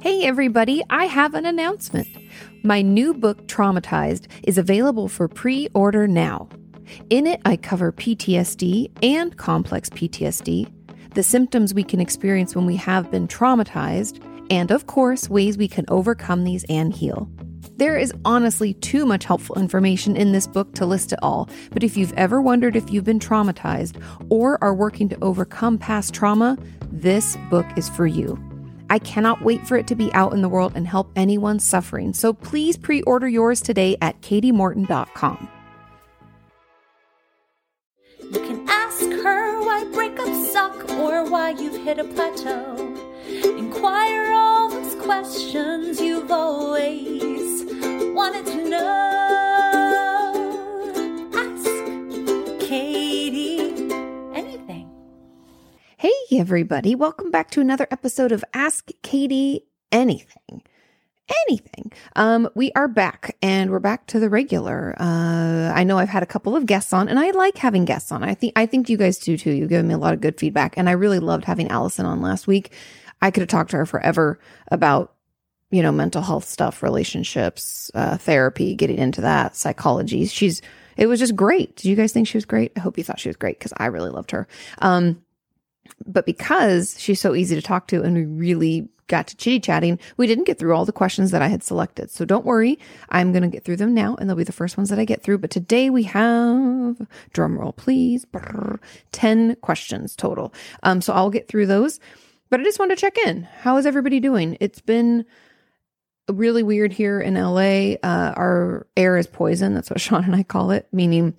Hey, everybody, I have an announcement. My new book, Traumatized, is available for pre order now. In it, I cover PTSD and complex PTSD, the symptoms we can experience when we have been traumatized, and of course, ways we can overcome these and heal. There is honestly too much helpful information in this book to list it all, but if you've ever wondered if you've been traumatized or are working to overcome past trauma, this book is for you. I cannot wait for it to be out in the world and help anyone suffering. So please pre order yours today at katiemorton.com. You can ask her why breakups suck or why you've hit a plateau. Inquire all those questions you've always wanted to know. Ask Katie. Hey, everybody. Welcome back to another episode of Ask Katie Anything. Anything. Um, we are back and we're back to the regular. Uh, I know I've had a couple of guests on and I like having guests on. I think, I think you guys do too. You've given me a lot of good feedback and I really loved having Allison on last week. I could have talked to her forever about you know, mental health stuff, relationships, uh, therapy, getting into that, psychology. She's, it was just great. Did you guys think she was great? I hope you thought she was great because I really loved her. Um, but because she's so easy to talk to and we really got to chitty chatting, we didn't get through all the questions that I had selected. So don't worry. I'm going to get through them now and they'll be the first ones that I get through. But today we have, drum roll please, brr, 10 questions total. Um, so I'll get through those. But I just wanted to check in. How is everybody doing? It's been, really weird here in LA. Uh, our air is poison. That's what Sean and I call it, meaning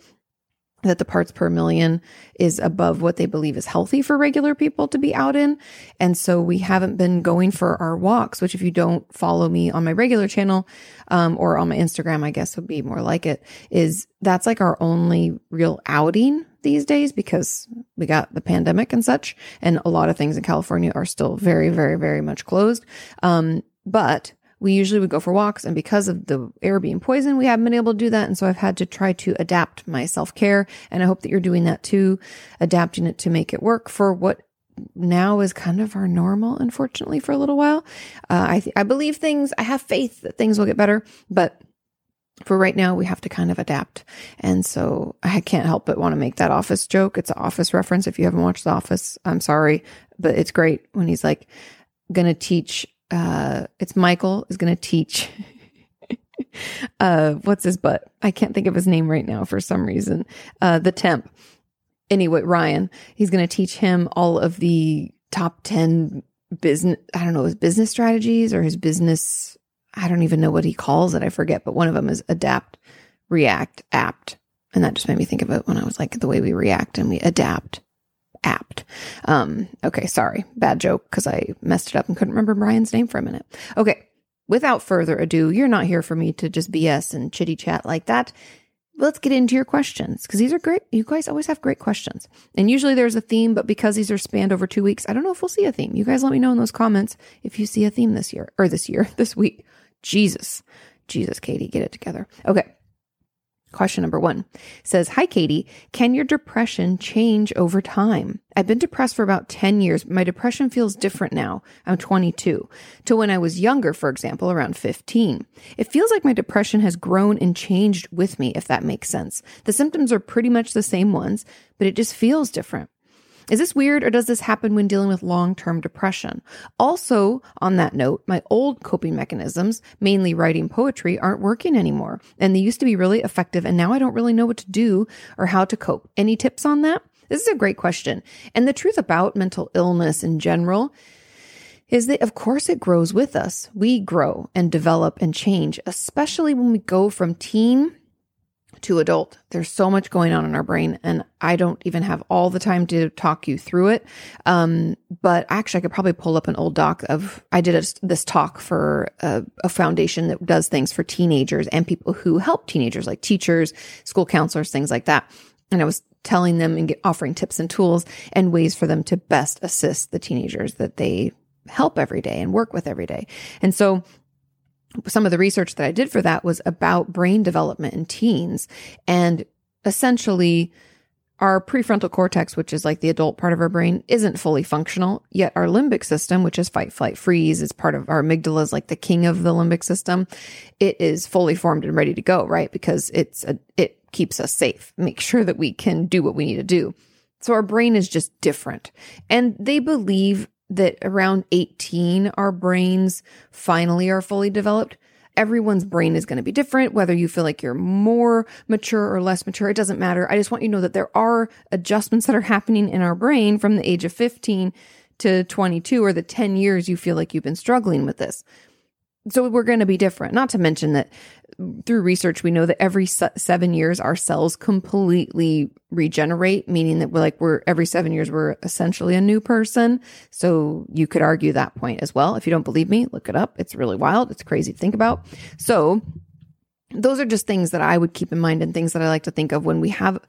that the parts per million is above what they believe is healthy for regular people to be out in. And so we haven't been going for our walks, which if you don't follow me on my regular channel, um, or on my Instagram, I guess would be more like it is that's like our only real outing these days because we got the pandemic and such. And a lot of things in California are still very, very, very much closed. Um, but we usually would go for walks. And because of the air being poison, we haven't been able to do that. And so I've had to try to adapt my self care. And I hope that you're doing that too, adapting it to make it work for what now is kind of our normal, unfortunately, for a little while. Uh, I, th- I believe things, I have faith that things will get better, but for right now, we have to kind of adapt. And so I can't help but want to make that office joke. It's an office reference. If you haven't watched The Office, I'm sorry, but it's great when he's like, to teach uh, it's Michael is going to teach. uh, what's his butt? I can't think of his name right now for some reason. Uh, the temp. Anyway, Ryan, he's going to teach him all of the top 10 business, I don't know, his business strategies or his business. I don't even know what he calls it. I forget, but one of them is adapt, react, apt. And that just made me think of it when I was like the way we react and we adapt apt. Um, okay, sorry, bad joke because I messed it up and couldn't remember Brian's name for a minute. Okay, without further ado, you're not here for me to just BS and chitty chat like that. Let's get into your questions because these are great. You guys always have great questions. And usually there's a theme, but because these are spanned over two weeks, I don't know if we'll see a theme. You guys let me know in those comments if you see a theme this year or this year, this week. Jesus. Jesus, Katie, get it together. Okay. Question number one says, Hi, Katie. Can your depression change over time? I've been depressed for about 10 years. My depression feels different now. I'm 22 to when I was younger, for example, around 15. It feels like my depression has grown and changed with me, if that makes sense. The symptoms are pretty much the same ones, but it just feels different. Is this weird or does this happen when dealing with long term depression? Also, on that note, my old coping mechanisms, mainly writing poetry, aren't working anymore. And they used to be really effective. And now I don't really know what to do or how to cope. Any tips on that? This is a great question. And the truth about mental illness in general is that, of course, it grows with us. We grow and develop and change, especially when we go from teen to adult. There's so much going on in our brain, and I don't even have all the time to talk you through it. Um, but actually, I could probably pull up an old doc of I did a, this talk for a, a, foundation that does things for teenagers and people who help teenagers, like teachers, school counselors, things like that. And I was telling them and get, offering tips and tools and ways for them to best assist the teenagers that they help every day and work with every day. And so some of the research that I did for that was about brain development in teens and essentially our prefrontal cortex, which is like the adult part of our brain, isn't fully functional. Yet our limbic system, which is fight, flight, freeze, is part of our amygdala, is like the king of the limbic system. It is fully formed and ready to go, right? Because it's a, it keeps us safe, make sure that we can do what we need to do. So our brain is just different. And they believe that around 18, our brains finally are fully developed everyone's brain is going to be different, whether you feel like you're more mature or less mature. It doesn't matter. I just want you to know that there are adjustments that are happening in our brain from the age of 15 to 22 or the 10 years you feel like you've been struggling with this. So we're going to be different. Not to mention that through research, we know that every seven years our cells completely regenerate, meaning that we're like we're every seven years we're essentially a new person. So you could argue that point as well. If you don't believe me, look it up. It's really wild. It's crazy to think about. So those are just things that I would keep in mind and things that I like to think of when we have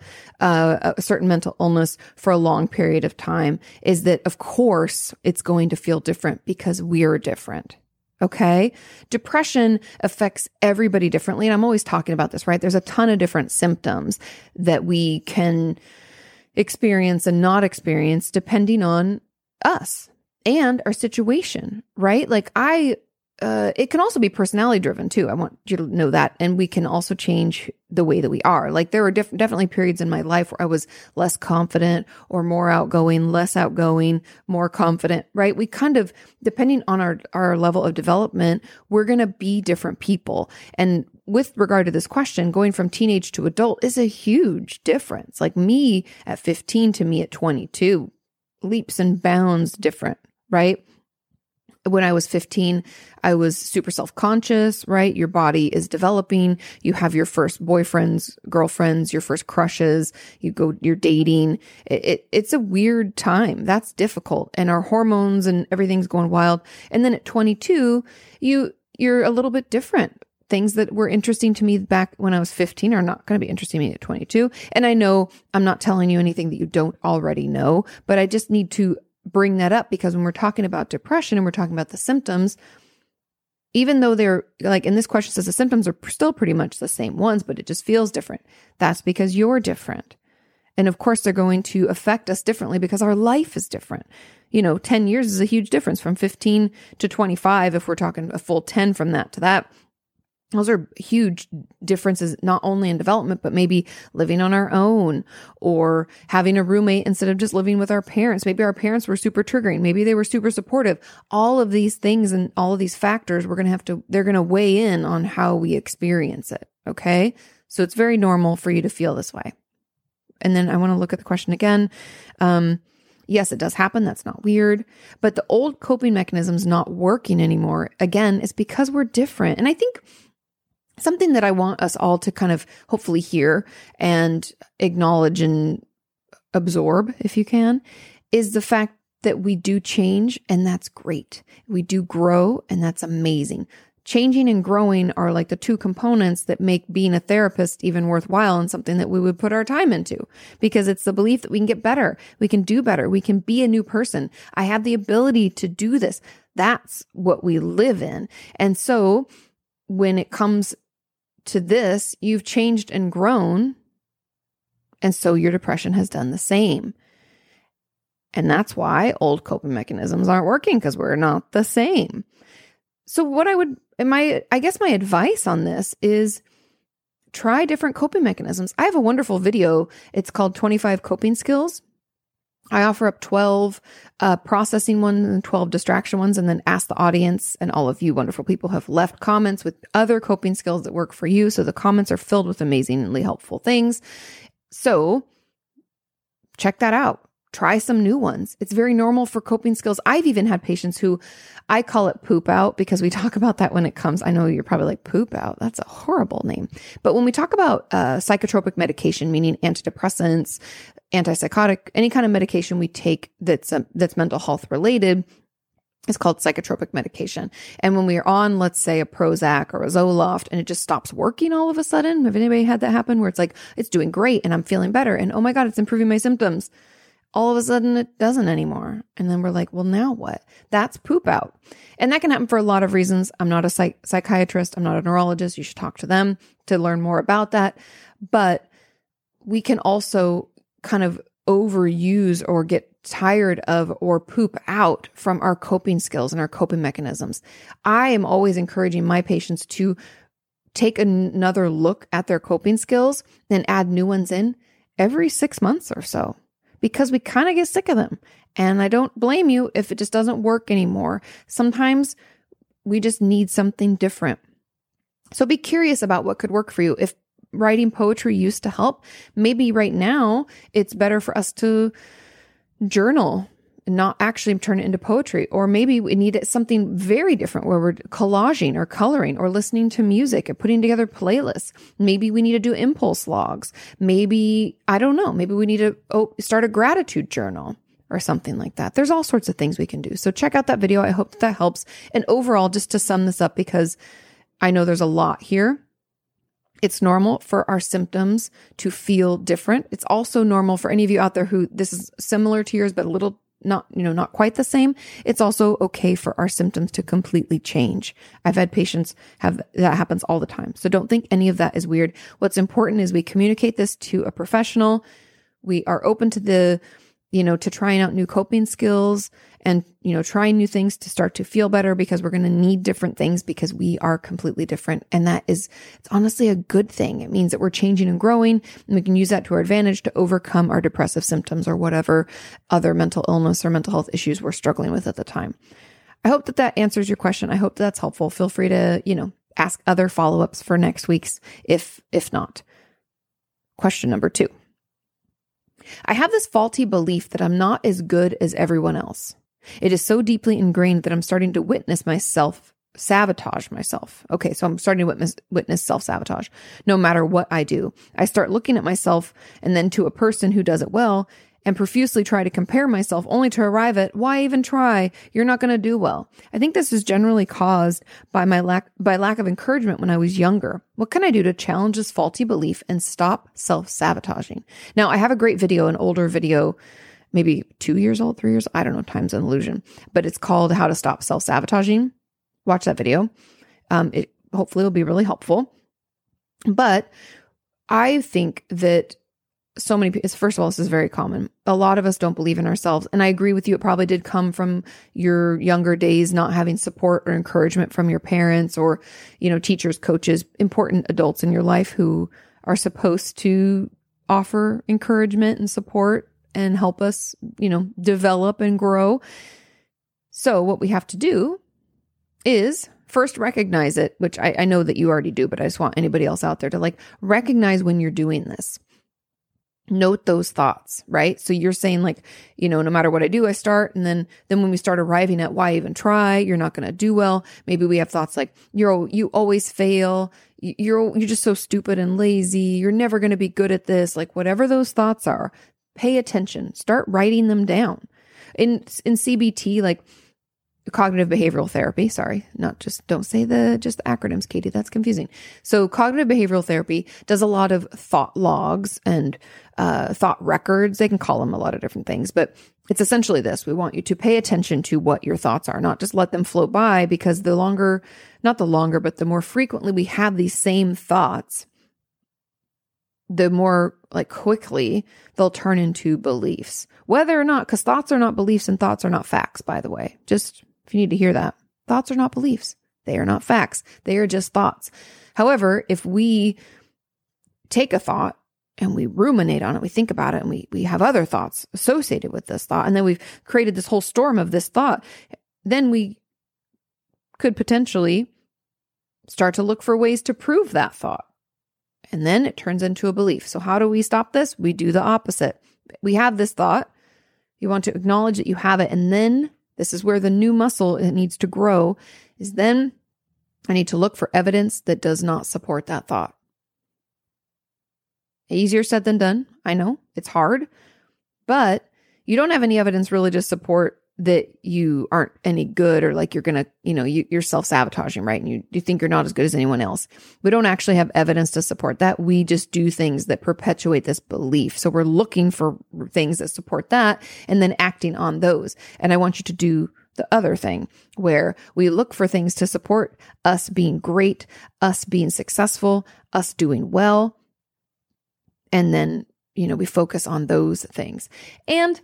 uh, a certain mental illness for a long period of time is that of course it's going to feel different because we're different. Okay. Depression affects everybody differently. And I'm always talking about this, right? There's a ton of different symptoms that we can experience and not experience depending on us and our situation, right? Like I uh, it can also be personality driven too. I want you to know that. And we can also change the way that we are. Like there were definitely periods in my life where I was less confident or more outgoing, less outgoing, more confident, right? We kind of, depending on our, our level of development, we're going to be different people. And with regard to this question, going from teenage to adult is a huge difference. Like me at 15 to me at 22, leaps and bounds different, right? When I was 15, I was super self conscious, right? Your body is developing. You have your first boyfriends, girlfriends, your first crushes. You go, you're dating. It, it, it's a weird time. That's difficult. And our hormones and everything's going wild. And then at 22, you, you're a little bit different. Things that were interesting to me back when I was 15 are not going to be interesting to me at 22. And I know I'm not telling you anything that you don't already know, but I just need to bring that up because when we're talking about depression and we're talking about the symptoms, even though they're like in this question says the symptoms are still pretty much the same ones, but it just feels different. That's because you're different. And of course, they're going to affect us differently because our life is different. You know, 10 years is a huge difference from 15 to 25. If we're talking a full 10 from that to that, those are huge differences, not only in development, but maybe living on our own or having a roommate instead of just living with our parents. Maybe our parents were super triggering. Maybe they were super supportive. All of these things and all of these factors, we're going to have to, they're going to weigh in on how we experience it. Okay. So it's very normal for you to feel this way. And then I want to look at the question again. Um, Yes, it does happen. That's not weird. But the old coping mechanisms not working anymore, again, is because we're different. And I think something that I want us all to kind of hopefully hear and acknowledge and absorb, if you can, is the fact that we do change and that's great. We do grow and that's amazing. Changing and growing are like the two components that make being a therapist even worthwhile and something that we would put our time into because it's the belief that we can get better. We can do better. We can be a new person. I have the ability to do this. That's what we live in. And so when it comes to this, you've changed and grown. And so your depression has done the same. And that's why old coping mechanisms aren't working because we're not the same. So, what I would, my, I guess my advice on this is try different coping mechanisms. I have a wonderful video. It's called 25 Coping Skills. I offer up 12 uh, processing ones and 12 distraction ones, and then ask the audience. And all of you wonderful people have left comments with other coping skills that work for you. So the comments are filled with amazingly helpful things. So check that out. Try some new ones. It's very normal for coping skills. I've even had patients who I call it poop out because we talk about that when it comes. I know you're probably like poop out. That's a horrible name. But when we talk about uh, psychotropic medication, meaning antidepressants, antipsychotic, any kind of medication we take that's um, that's mental health related is called psychotropic medication. And when we are on, let's say, a Prozac or a Zoloft, and it just stops working all of a sudden, have anybody had that happen where it's like it's doing great and I'm feeling better, and oh my god, it's improving my symptoms. All of a sudden, it doesn't anymore. And then we're like, well, now what? That's poop out. And that can happen for a lot of reasons. I'm not a psych- psychiatrist. I'm not a neurologist. You should talk to them to learn more about that. But we can also kind of overuse or get tired of or poop out from our coping skills and our coping mechanisms. I am always encouraging my patients to take another look at their coping skills and add new ones in every six months or so because we kind of get sick of them. And I don't blame you if it just doesn't work anymore. Sometimes we just need something different. So be curious about what could work for you. If writing poetry used to help, maybe right now it's better for us to journal and not actually turn it into poetry. Or maybe we need something very different where we're collaging or coloring or listening to music and putting together playlists. Maybe we need to do impulse logs. Maybe, I don't know, maybe we need to oh, start a gratitude journal or something like that. There's all sorts of things we can do. So check out that video. I hope that, that helps. And overall, just to sum this up, because I know there's a lot here. It's normal for our symptoms to feel different. It's also normal for any of you out there who this is similar to yours, but a little not, you know, not quite the same. It's also okay for our symptoms to completely change. I've had patients have that happens all the time. So don't think any of that is weird. What's important is we communicate this to a professional. We are open to the you know, to trying out new coping skills and, you know, trying new things to start to feel better because we're going to need different things because we are completely different. And that is, it's honestly a good thing. It means that we're changing and growing and we can use that to our advantage to overcome our depressive symptoms or whatever other mental illness or mental health issues we're struggling with at the time. I hope that that answers your question. I hope that that's helpful. Feel free to, you know, ask other follow-ups for next week's if, if not. Question number two. I have this faulty belief that I'm not as good as everyone else. It is so deeply ingrained that I'm starting to witness myself sabotage myself. Okay, so I'm starting to witness, witness self sabotage no matter what I do. I start looking at myself and then to a person who does it well and profusely try to compare myself only to arrive at why even try? You're not going to do well. I think this is generally caused by my lack by lack of encouragement when I was younger. What can I do to challenge this faulty belief and stop self-sabotaging? Now, I have a great video, an older video, maybe 2 years old, 3 years, I don't know, time's an illusion, but it's called How to Stop Self-Sabotaging. Watch that video. Um it hopefully will be really helpful. But I think that so many people, first of all, this is very common. A lot of us don't believe in ourselves. And I agree with you. It probably did come from your younger days, not having support or encouragement from your parents or, you know, teachers, coaches, important adults in your life who are supposed to offer encouragement and support and help us, you know, develop and grow. So what we have to do is first recognize it, which I, I know that you already do, but I just want anybody else out there to like recognize when you're doing this note those thoughts right? So you're saying like you know no matter what i do i start and then then when we start arriving at why even try? You're not going to do well. Maybe we have thoughts like you're you always fail. You're you're just so stupid and lazy. You're never going to be good at this. Like whatever those thoughts are pay attention. Start writing them down. In in cbt like cognitive behavioral therapy sorry not just don't say the just the acronyms katie that's confusing. So cognitive behavioral therapy does a lot of thought logs and uh, thought records. They can call them a lot of different things but it's essentially this. We want you to pay attention to what your thoughts are not just let them float by because the longer not the longer but the more frequently we have these same thoughts the more like quickly they'll turn into beliefs. Whether or not because thoughts are not beliefs and thoughts are not facts by the way. Just if you need to hear that. Thoughts are not beliefs. They are not facts. They are just thoughts. However, if we take a thought and we ruminate on it, we think about it and we, we have other thoughts associated with this thought, and then we've created this whole storm of this thought, then we could potentially start to look for ways to prove that thought. And then it turns into a belief. So, how do we stop this? We do the opposite. We have this thought. You want to acknowledge that you have it, and then this is where the new muscle it needs to grow is then I need to look for evidence that does not support that thought. Easier said than done. I know it's hard, but you don't have any evidence really to support that you aren't any good or like you're gonna you know you, are self-sabotaging right? And you, you think you're not as good as anyone else. We don't actually have evidence to support that. We just do things that perpetuate this belief. So we're looking for things that support that and then acting on those. And i want you to do the other thing where we look for things to support us being great us being successful us doing well. And then you know, we focus on those things. And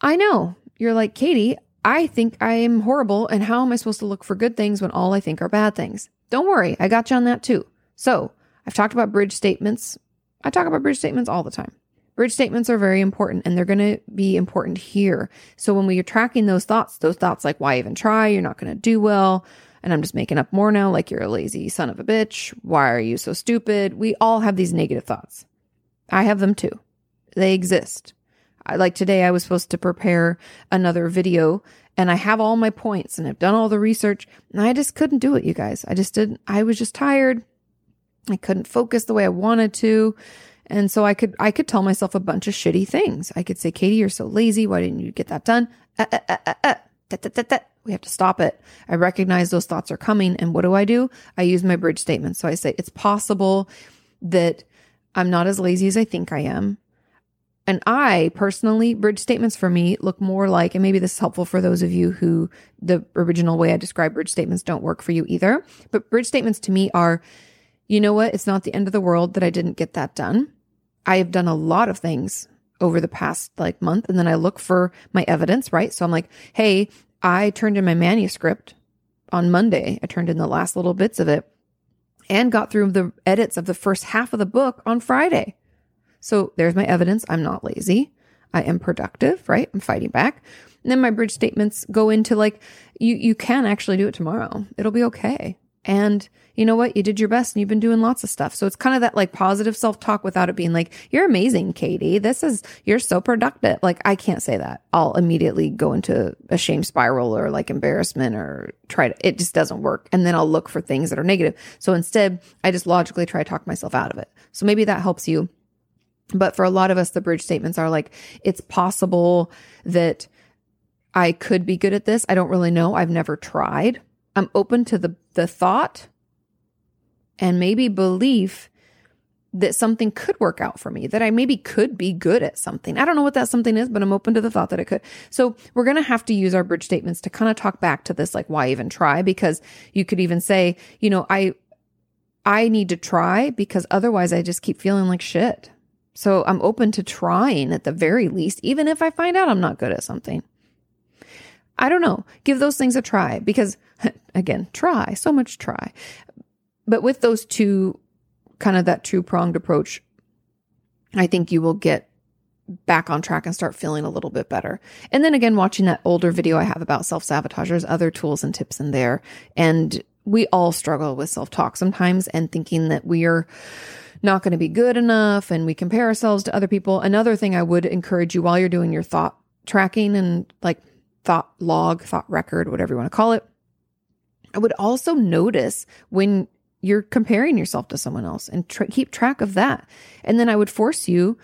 I know you're like, Katie, I think I am horrible. And how am I supposed to look for good things when all I think are bad things? Don't worry, I got you on that too. So I've talked about bridge statements. I talk about bridge statements all the time. Bridge statements are very important and they're going to be important here. So when we are tracking those thoughts, those thoughts like, why even try? You're not going to do well. And I'm just making up more now, like you're a lazy son of a bitch. Why are you so stupid? We all have these negative thoughts. I have them too. They exist. Like today, I was supposed to prepare another video and I have all my points and I've done all the research and I just couldn't do it, you guys. I just didn't, I was just tired. I couldn't focus the way I wanted to. And so I could, I could tell myself a bunch of shitty things. I could say, Katie, you're so lazy. Why didn't you get that done? Uh, uh, uh, uh, uh. We have to stop it. I recognize those thoughts are coming. And what do I do? I use my bridge statement. So I say, it's possible that I'm not as lazy as I think I am. And I personally, bridge statements for me look more like, and maybe this is helpful for those of you who the original way I describe bridge statements don't work for you either. But bridge statements to me are, you know what? It's not the end of the world that I didn't get that done. I have done a lot of things over the past like month and then I look for my evidence, right? So I'm like, hey, I turned in my manuscript on Monday. I turned in the last little bits of it and got through the edits of the first half of the book on Friday. So there's my evidence. I'm not lazy. I am productive, right? I'm fighting back. And then my bridge statements go into like, you, you can actually do it tomorrow. It'll be okay. And you know what? You did your best and you've been doing lots of stuff. So it's kind of that like positive self talk without it being like, you're amazing, Katie. This is, you're so productive. Like, I can't say that. I'll immediately go into a shame spiral or like embarrassment or try to, it just doesn't work. And then I'll look for things that are negative. So instead, I just logically try to talk myself out of it. So maybe that helps you. But for a lot of us, the bridge statements are like, it's possible that I could be good at this. I don't really know. I've never tried. I'm open to the, the thought and maybe belief that something could work out for me, that I maybe could be good at something. I don't know what that something is, but I'm open to the thought that it could. So we're going to have to use our bridge statements to kind of talk back to this, like, why even try? Because you could even say, you know, I, I need to try because otherwise I just keep feeling like shit. So I'm open to trying at the very least, even if I find out I'm not good at something. I don't know. Give those things a try because again, try, so much try. But with those two, kind of that two pronged approach, I think you will get back on track and start feeling a little bit better. And then again, watching that older video I have about self sabotage, there's other tools and tips in there. And we all struggle with self talk sometimes and thinking that we are not going to be good enough and we compare ourselves to other people. Another thing I would encourage you while you're doing your thought tracking and like thought log, thought record, whatever you want to call it. I would also notice when you're comparing yourself to someone else and keep track of that. And then I would force you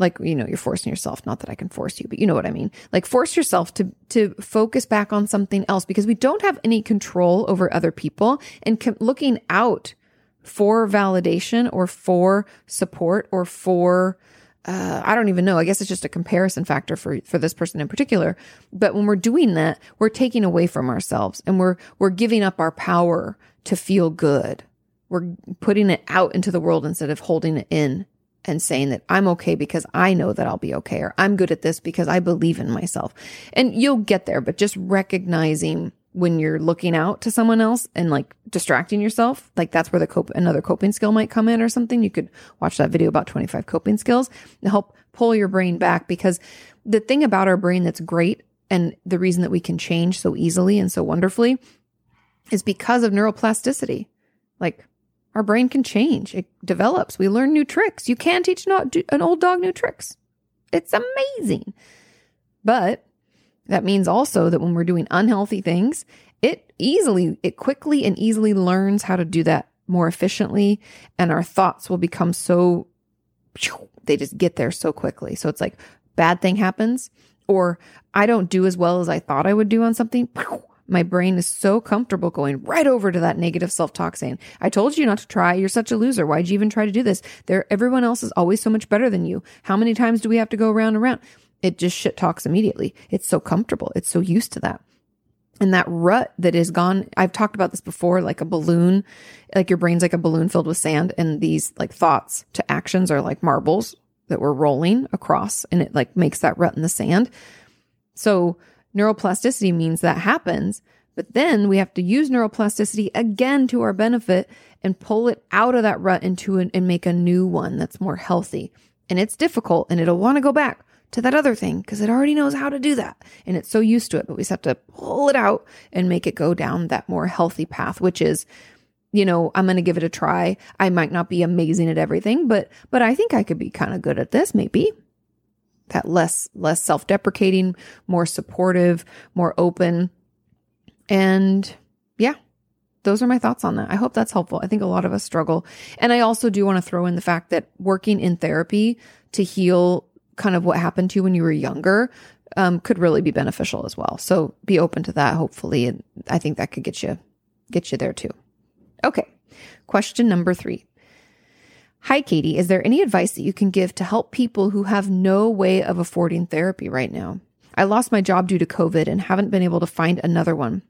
like you know you're forcing yourself not that i can force you but you know what i mean like force yourself to to focus back on something else because we don't have any control over other people and com- looking out for validation or for support or for uh, I don't even know. I guess it's just a comparison factor for for this person in particular. But when we're doing that, we're taking away from ourselves and we're we're giving up our power to feel good. We're putting it out into the world instead of holding it in and saying that I'm okay because I know that I'll be okay, or I'm good at this because I believe in myself. And you'll get there, but just recognizing when you're looking out to someone else and like distracting yourself, like that's where the cope, another coping skill might come in or something. You could watch that video about 25 coping skills to help pull your brain back because the thing about our brain that's great and the reason that we can change so easily and so wonderfully is because of neuroplasticity. Like our brain can change, it develops. We learn new tricks. You can teach an old dog new tricks. It's amazing. But that means also that when we're doing unhealthy things, it easily, it quickly and easily learns how to do that more efficiently. And our thoughts will become so, they just get there so quickly. So it's like bad thing happens or I don't do as well as I thought I would do on something my brain is so comfortable going right over to that negative self-talk saying, I told you not to try. You're such a loser. Why'd you even try to do this? There, everyone else is always so much better than you. How many times do we have to go around and around? It just shit talks immediately. It's so comfortable. It's so used to that. And that rut that is gone, I've talked about this before, like a balloon, like your brain's like a balloon filled with sand and these like thoughts to actions are like marbles that we're rolling across and it like makes that rut in the sand. So neuroplasticity means that happens, but then we have to use neuroplasticity again to our benefit and pull it out of that rut into an, and make a new one that's more healthy. And it's difficult and it'll want to go back to that other thing because it already knows how to do that. And it's so used to it, but we just have to pull it out and make it go down that more healthy path, which is, you know, I'm going to give it a try. I might not be amazing at everything, but, but I think I could be kind of good at this, maybe. That less, less self deprecating, more supportive, more open. And yeah, those are my thoughts on that. I hope that's helpful. I think a lot of us struggle. And I also do want to throw in the fact that working in therapy to heal kind of what happened to you when you were younger um, could really be beneficial as well. So be open to that, hopefully. And I think that could get you, get you there too. Okay. Question number three. Hi, Katie. Is there any advice that you can give to help people who have no way of affording therapy right now? I lost my job due to COVID and haven't been able to find another one.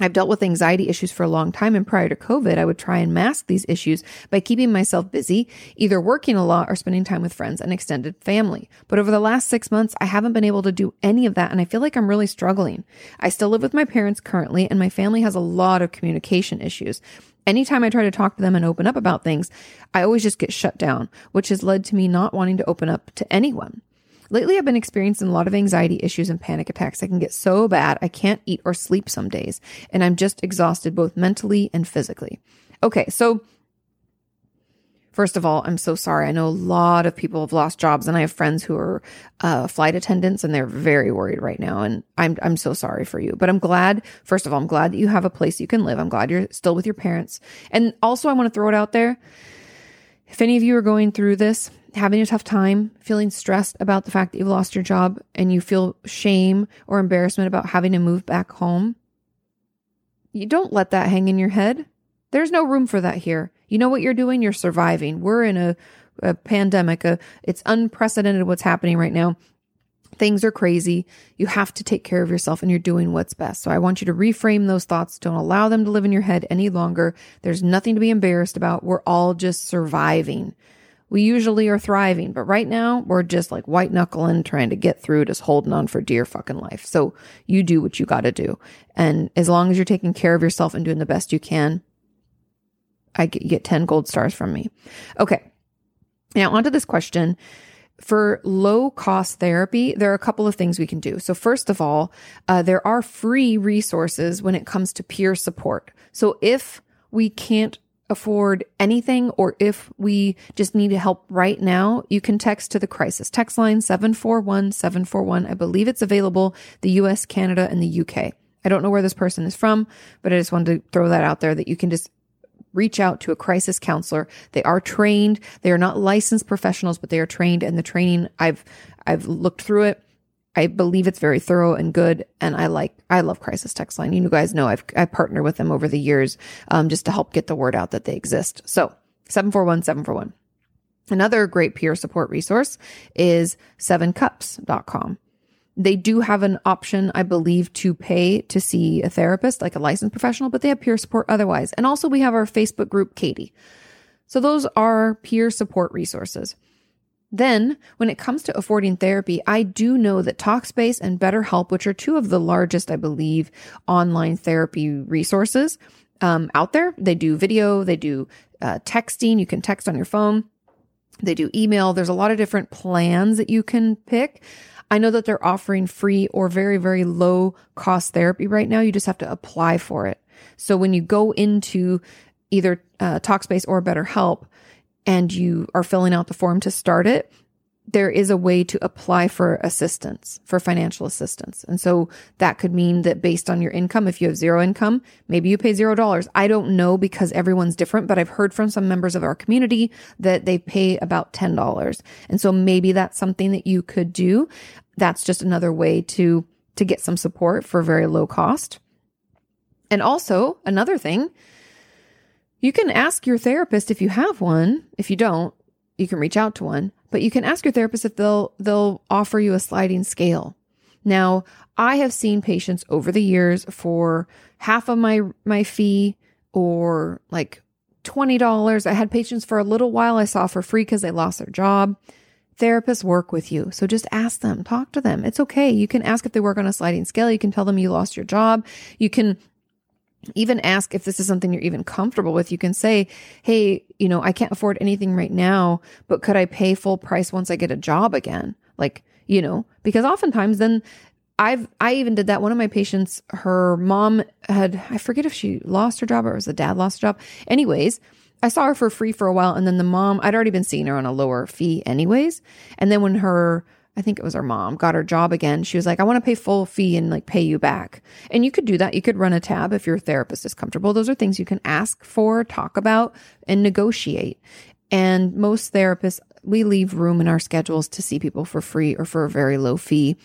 I've dealt with anxiety issues for a long time, and prior to COVID, I would try and mask these issues by keeping myself busy, either working a lot or spending time with friends and extended family. But over the last six months, I haven't been able to do any of that, and I feel like I'm really struggling. I still live with my parents currently, and my family has a lot of communication issues. Anytime I try to talk to them and open up about things, I always just get shut down, which has led to me not wanting to open up to anyone. Lately, I've been experiencing a lot of anxiety issues and panic attacks. I can get so bad I can't eat or sleep some days, and I'm just exhausted both mentally and physically. Okay, so First of all, I'm so sorry. I know a lot of people have lost jobs, and I have friends who are uh, flight attendants, and they're very worried right now. And I'm I'm so sorry for you. But I'm glad. First of all, I'm glad that you have a place you can live. I'm glad you're still with your parents. And also, I want to throw it out there. If any of you are going through this, having a tough time, feeling stressed about the fact that you've lost your job and you feel shame or embarrassment about having to move back home, you don't let that hang in your head. There's no room for that here. You know what you're doing? You're surviving. We're in a, a pandemic. A, it's unprecedented what's happening right now. Things are crazy. You have to take care of yourself and you're doing what's best. So I want you to reframe those thoughts. Don't allow them to live in your head any longer. There's nothing to be embarrassed about. We're all just surviving we usually are thriving, but right now we're just like white knuckling, trying to get through, just holding on for dear fucking life. So you do what you got to do. And as long as you're taking care of yourself and doing the best you can, I get, get 10 gold stars from me. Okay. Now onto this question. For low cost therapy, there are a couple of things we can do. So first of all, uh, there are free resources when it comes to peer support. So if we can't afford anything or if we just need help right now, you can text to the crisis text line 741 741. I believe it's available the US, Canada, and the UK. I don't know where this person is from, but I just wanted to throw that out there that you can just reach out to a crisis counselor. They are trained. They are not licensed professionals, but they are trained and the training I've I've looked through it I believe it's very thorough and good. And I like, I love Crisis Text Line. You guys know I've, I partnered with them over the years, um, just to help get the word out that they exist. So 741 741. Another great peer support resource is sevencups.com. They do have an option, I believe, to pay to see a therapist, like a licensed professional, but they have peer support otherwise. And also we have our Facebook group, Katie. So those are peer support resources. Then, when it comes to affording therapy, I do know that Talkspace and BetterHelp, which are two of the largest, I believe, online therapy resources um, out there, they do video, they do uh, texting. You can text on your phone. They do email. There's a lot of different plans that you can pick. I know that they're offering free or very, very low cost therapy right now. You just have to apply for it. So when you go into either uh, Talkspace or BetterHelp, and you are filling out the form to start it, there is a way to apply for assistance, for financial assistance. And so that could mean that based on your income, if you have zero income, maybe you pay zero dollars. I don't know because everyone's different, but I've heard from some members of our community that they pay about $10. And so maybe that's something that you could do. That's just another way to, to get some support for very low cost. And also another thing you can ask your therapist if you have one. If you don't, you can reach out to one, but you can ask your therapist if they'll, they'll offer you a sliding scale. Now, I have seen patients over the years for half of my, my fee or like $20. I had patients for a little while I saw for free because they lost their job. therapists work with you. So just ask them, talk to them. It's okay. You can ask if they work on a sliding scale. You can tell them you lost your job. You can even ask if this is something you're even comfortable with. You can say, Hey, you know, I can't afford anything right now, but could I pay full price once I get a job again? Like, you know, because oftentimes then I've, I even did that. One of my patients, her mom had, I forget if she lost her job or it was the dad lost job. Anyways, I saw her for free for a while. And then the mom, I'd already been seeing her on a lower fee anyways. And then when her, I think it was her mom, got her job again, she was like, I want to pay full fee and like pay you back. And you could do that. You could run a tab if your therapist is comfortable. Those are things you can ask for, talk about, and negotiate. And most therapists, we leave room in our schedules to see people for free or for a very low fee.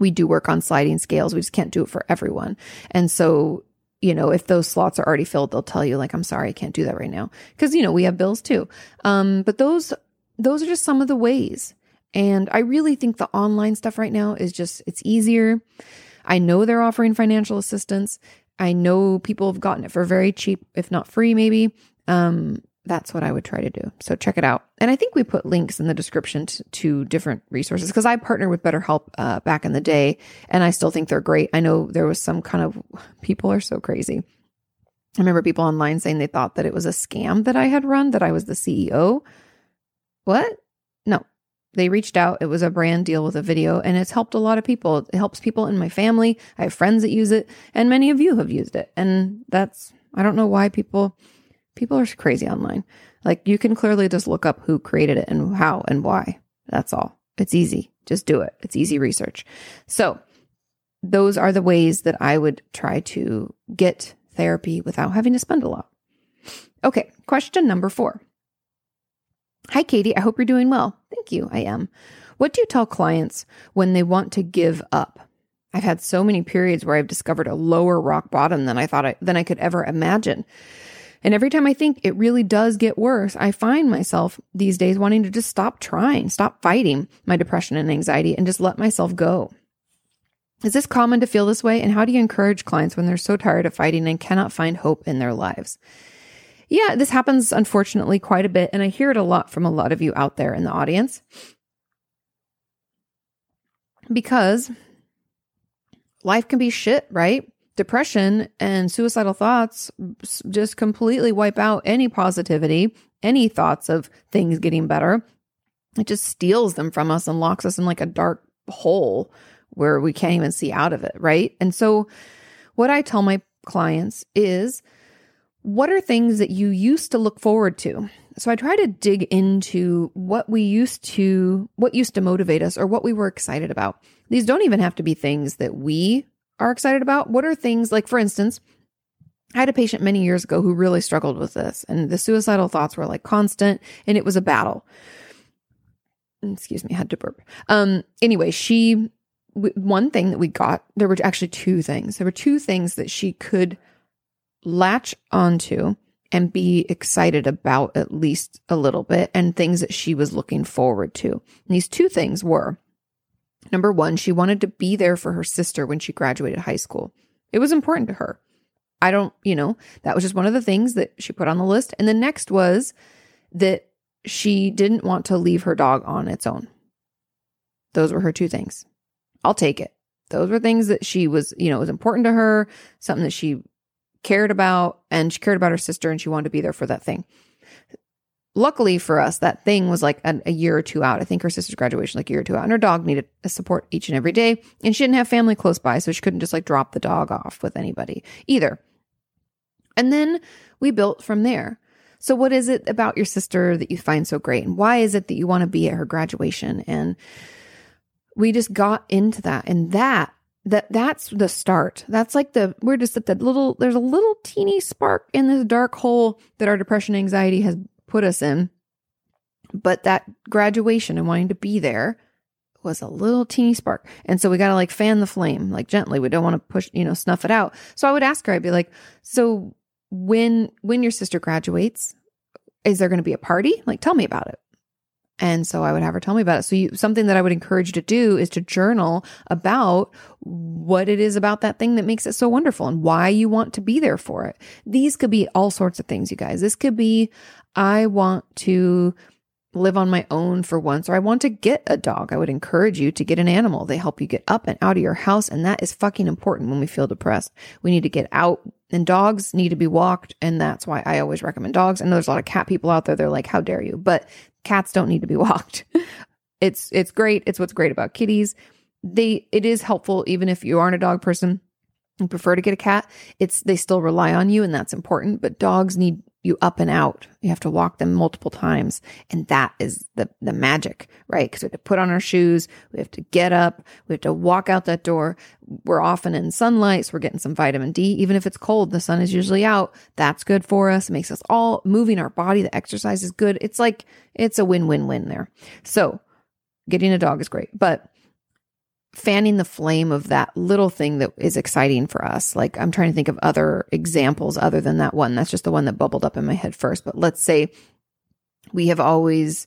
We do work on sliding scales. We just can't do it for everyone. And so you know, if those slots are already filled, they'll tell you like, I'm sorry, I can't do that right now. Cause, you know, we have bills too. Um, but those, those are just some of the ways. And I really think the online stuff right now is just, it's easier. I know they're offering financial assistance. I know people have gotten it for very cheap, if not free, maybe. Um, that's what I would try to do. So check it out. And I think we put links in the description to, to different resources because I partnered with BetterHelp uh, back in the day and I still think they're great. I know there was some kind of people are so crazy. I remember people online saying they thought that it was a scam that I had run, that I was the CEO. What? No. They reached out. It was a brand deal with a video and it's helped a lot of people. It helps people in my family. I have friends that use it and many of you have used it. And that's, I don't know why people people are crazy online. Like you can clearly just look up who created it and how and why. That's all. It's easy. Just do it. It's easy research. So, those are the ways that I would try to get therapy without having to spend a lot. Okay, question number four. Hi, Katie. I hope you're doing well. Thank you. I am. What do you tell clients when they want to give up? I've had so many periods where I've discovered a lower rock bottom than I thought I, than I could ever imagine. And every time I think it really does get worse, I find myself these days wanting to just stop trying, stop fighting my depression and anxiety and just let myself go. Is this common to feel this way? And how do you encourage clients when they're so tired of fighting and cannot find hope in their lives? Yeah, this happens unfortunately quite a bit. And I hear it a lot from a lot of you out there in the audience. Because life can be shit, right? depression and suicidal thoughts just completely wipe out any positivity, any thoughts of things getting better. It just steals them from us and locks us in like a dark hole where we can't even see out of it, right? And so, what I tell my clients is what are things that you used to look forward to? So I try to dig into what we used to, what used to motivate us or what we were excited about. These don't even have to be things that we are excited about? What are things like, for instance, I had a patient many years ago who really struggled with this, and the suicidal thoughts were like constant, and it was a battle. Excuse me, I had to burp. Um, anyway, she, one thing that we got, there were actually two things. There were two things that she could latch onto and be excited about at least a little bit, and things that she was looking forward to. And these two things were Number one, she wanted to be there for her sister when she graduated high school. It was important to her. I don't, you know, that was just one of the things that she put on the list. And the next was that she didn't want to leave her dog on its own. Those were her two things. I'll take it. Those were things that she was, you know, was important to her, something that she cared about, and she cared about her sister and she wanted to be there for that thing luckily for us, that thing was like a, a, year or two out. I think her sister's graduation like a year or two out, and her dog needed a support each and every day, and she didn't have family close by, so she couldn't just like drop the dog off with anybody either. And then we built from there. So, what is it about your sister that you find so great, and why is it that you want to be at her graduation? And we just got into that, and that that that's the start. That's like the we're just at the little. There's a little teeny spark in this dark hole that our depression, anxiety has put us in. But that graduation and wanting to be there was a little teeny spark. And so we got to like fan the flame, like gently. We don't want to push, you know, snuff it out. So I would ask her, I'd be like, so when, when your sister graduates, is there going to be a party? Like, tell me about it. And so I would have her tell me about it. So you, something that I would encourage you to do is to journal about what it is about that thing that makes it so wonderful and why you want to be there for it. These could be all sorts of things, you guys. This could be, I want to live on my own for once or I want to get a dog, I would encourage you to get an animal. They help you get up and out of your house. And that is fucking important when we feel depressed. We need to get out and dogs need to be walked. And that's why I always recommend dogs. I know there's a lot of cat people out there. They're like, how dare you? But cats don't need to be walked. it's, it's great. It's what's great about kitties. They, it is helpful even if you aren't a dog person and prefer to get a cat. It's, they still rely on you and that's important. But dogs need you up and out. You have to walk them multiple times. And that is the, the magic, right? Because we have to put on our shoes. We have to get up. We have to walk out that door. We're often in sunlight. So we're getting some vitamin D. Even if it's cold, the sun is usually out. That's good for us. It makes us all moving our body. The exercise is good. It's like, it's a win, win, win there. So getting a dog is great, but fanning the flame of that little thing that is exciting for us. Like I'm trying to think of other examples other than that one. That's just the one that bubbled up in my head first. But let's say we have always,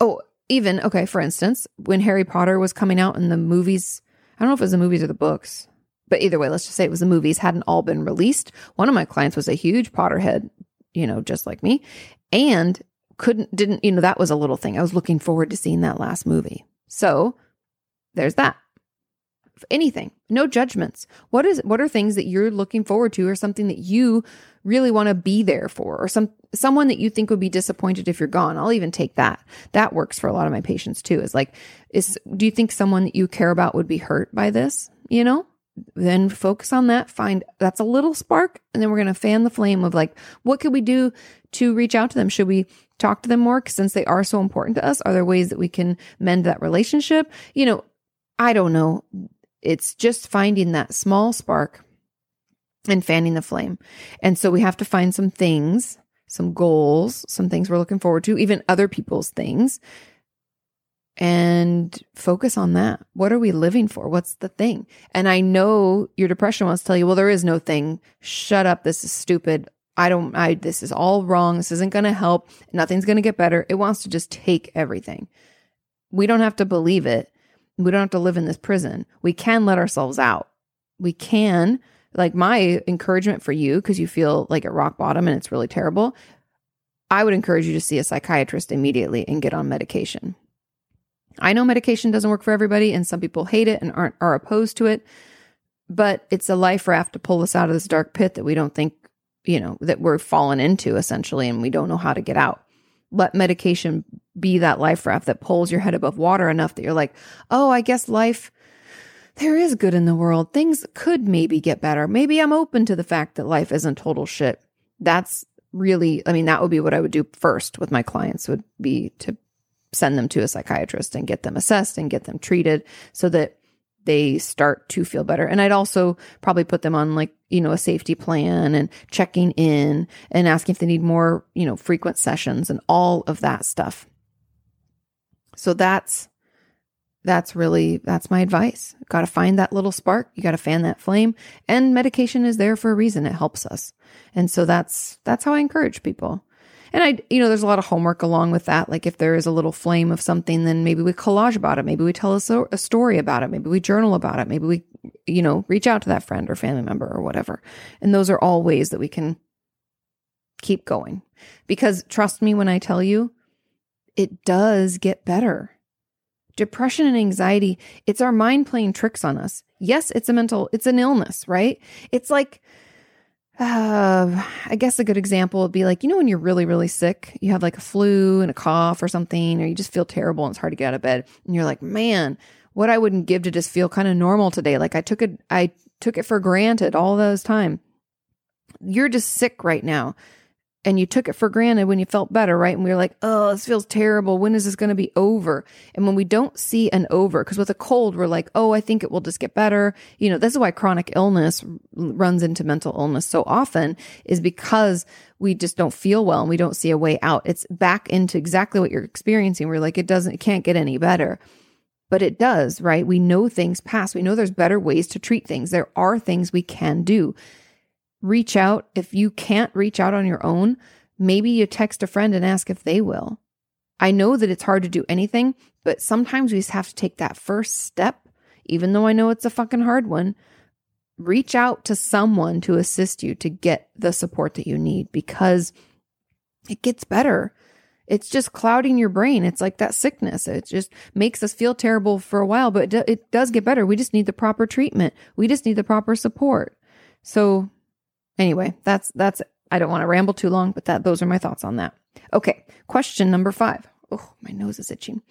oh, even, okay, for instance, when Harry Potter was coming out in the movies, I don't know if it was the movies or the books, but either way, let's just say it was the movies, hadn't all been released. One of my clients was a huge Potterhead, you know, just like me, and couldn't, didn't, you know, that was a little thing. I was looking forward to seeing that last movie. So there's that. Anything, no judgments. What is what are things that you're looking forward to or something that you really want to be there for or some someone that you think would be disappointed if you're gone. I'll even take that. That works for a lot of my patients too. Is like is do you think someone that you care about would be hurt by this, you know? Then focus on that, find that's a little spark and then we're going to fan the flame of like what could we do to reach out to them? Should we talk to them more since they are so important to us? Are there ways that we can mend that relationship? You know, I don't know. It's just finding that small spark and fanning the flame. And so we have to find some things, some goals, some things we're looking forward to, even other people's things, and focus on that. What are we living for? What's the thing? And I know your depression wants to tell you, well, there is no thing. Shut up. This is stupid. I don't, I, this is all wrong. This isn't going to help. Nothing's going to get better. It wants to just take everything. We don't have to believe it we don't have to live in this prison. We can let ourselves out. We can, like my encouragement for you, because you feel like at rock bottom and it's really terrible. I would encourage you to see a psychiatrist immediately and get on medication. I know medication doesn't work for everybody, and some people hate it and aren't are opposed to it. But it's a life raft to pull us out of this dark pit that we don't think, you know, that we're fallen into essentially, and we don't know how to get out let medication be that life raft that pulls your head above water enough that you're like, oh, I guess life, there is good in the world. Things could maybe get better. Maybe I'm open to the fact that life isn't total shit. That's really, I mean, that would be what I would do first with my clients would be to send them to a psychiatrist and get them assessed and get them treated so that they start to feel better. And I'd also probably put them on like, you know, a safety plan and checking in and asking if they need more, you know, frequent sessions and all of that stuff. So that's that's really that's my advice. Got to find that little spark. You got to fan that flame and medication is there for a reason. It helps us. And so that's that's how I encourage people. And I, you know, there's a lot of homework along with that. Like if there is a little flame of something, then maybe we collage about it. Maybe we tell a, story about it. Maybe we journal about it. Maybe we, you know, reach out to that friend or family member or whatever. And those are all ways that we can keep going. Because trust me when I tell you, it does get better. Depression and anxiety, it's our mind playing tricks on us. Yes, it's a mental, it's an illness, right? It's like, uh, I guess a good example would be like, you know, when you're really, really sick, you have like a flu and a cough or something, or you just feel terrible and it's hard to get out of bed. And you're like, man, what I wouldn't give to just feel kind of normal today. Like I took it, I took it for granted all those time. You're just sick right now and you took it for granted when you felt better, right? And we were like, oh, this feels terrible. When is this going to be over? And when we don't see an over, because with a cold, we're like, oh, I think it will just get better. You know, this is why chronic illness runs into mental illness so often is because we just don't feel well and we don't see a way out. It's back into exactly what you're experiencing. We're like, it doesn't, it can't get any better. But it does, right? We know things pass. We know there's better ways to treat things. There are things we can do reach out. If you can't reach out on your own, maybe you text a friend and ask if they will. I know that it's hard to do anything, but sometimes we just have to take that first step, even though I know it's a fucking hard one. Reach out to someone to assist you to get the support that you need because it gets better. It's just clouding your brain. It's like that sickness. It just makes us feel terrible for a while, but it, do, it does get better. We just need the proper treatment. We just need the proper support. So anyway, that's, that's, I don't want to ramble too long, but that, those are my thoughts on that. Okay. Question number five. Oh, my nose is itching.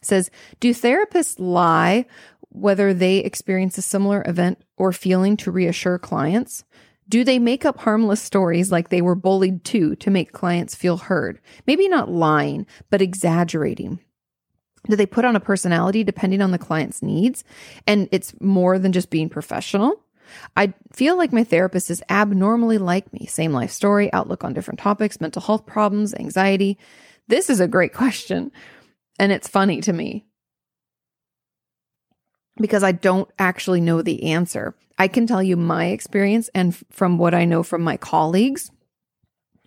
It says, do therapists lie whether they experience a similar event or feeling to reassure clients? Do they make up harmless stories like they were bullied too to make clients feel heard? Maybe not lying, but exaggerating. Do they put on a personality depending on the client's needs? And it's more than just being professional. I feel like my therapist is abnormally like me. Same life story, outlook on different topics, mental health problems, anxiety. This is a great question. And it's funny to me because I don't actually know the answer. I can tell you my experience and from what I know from my colleagues.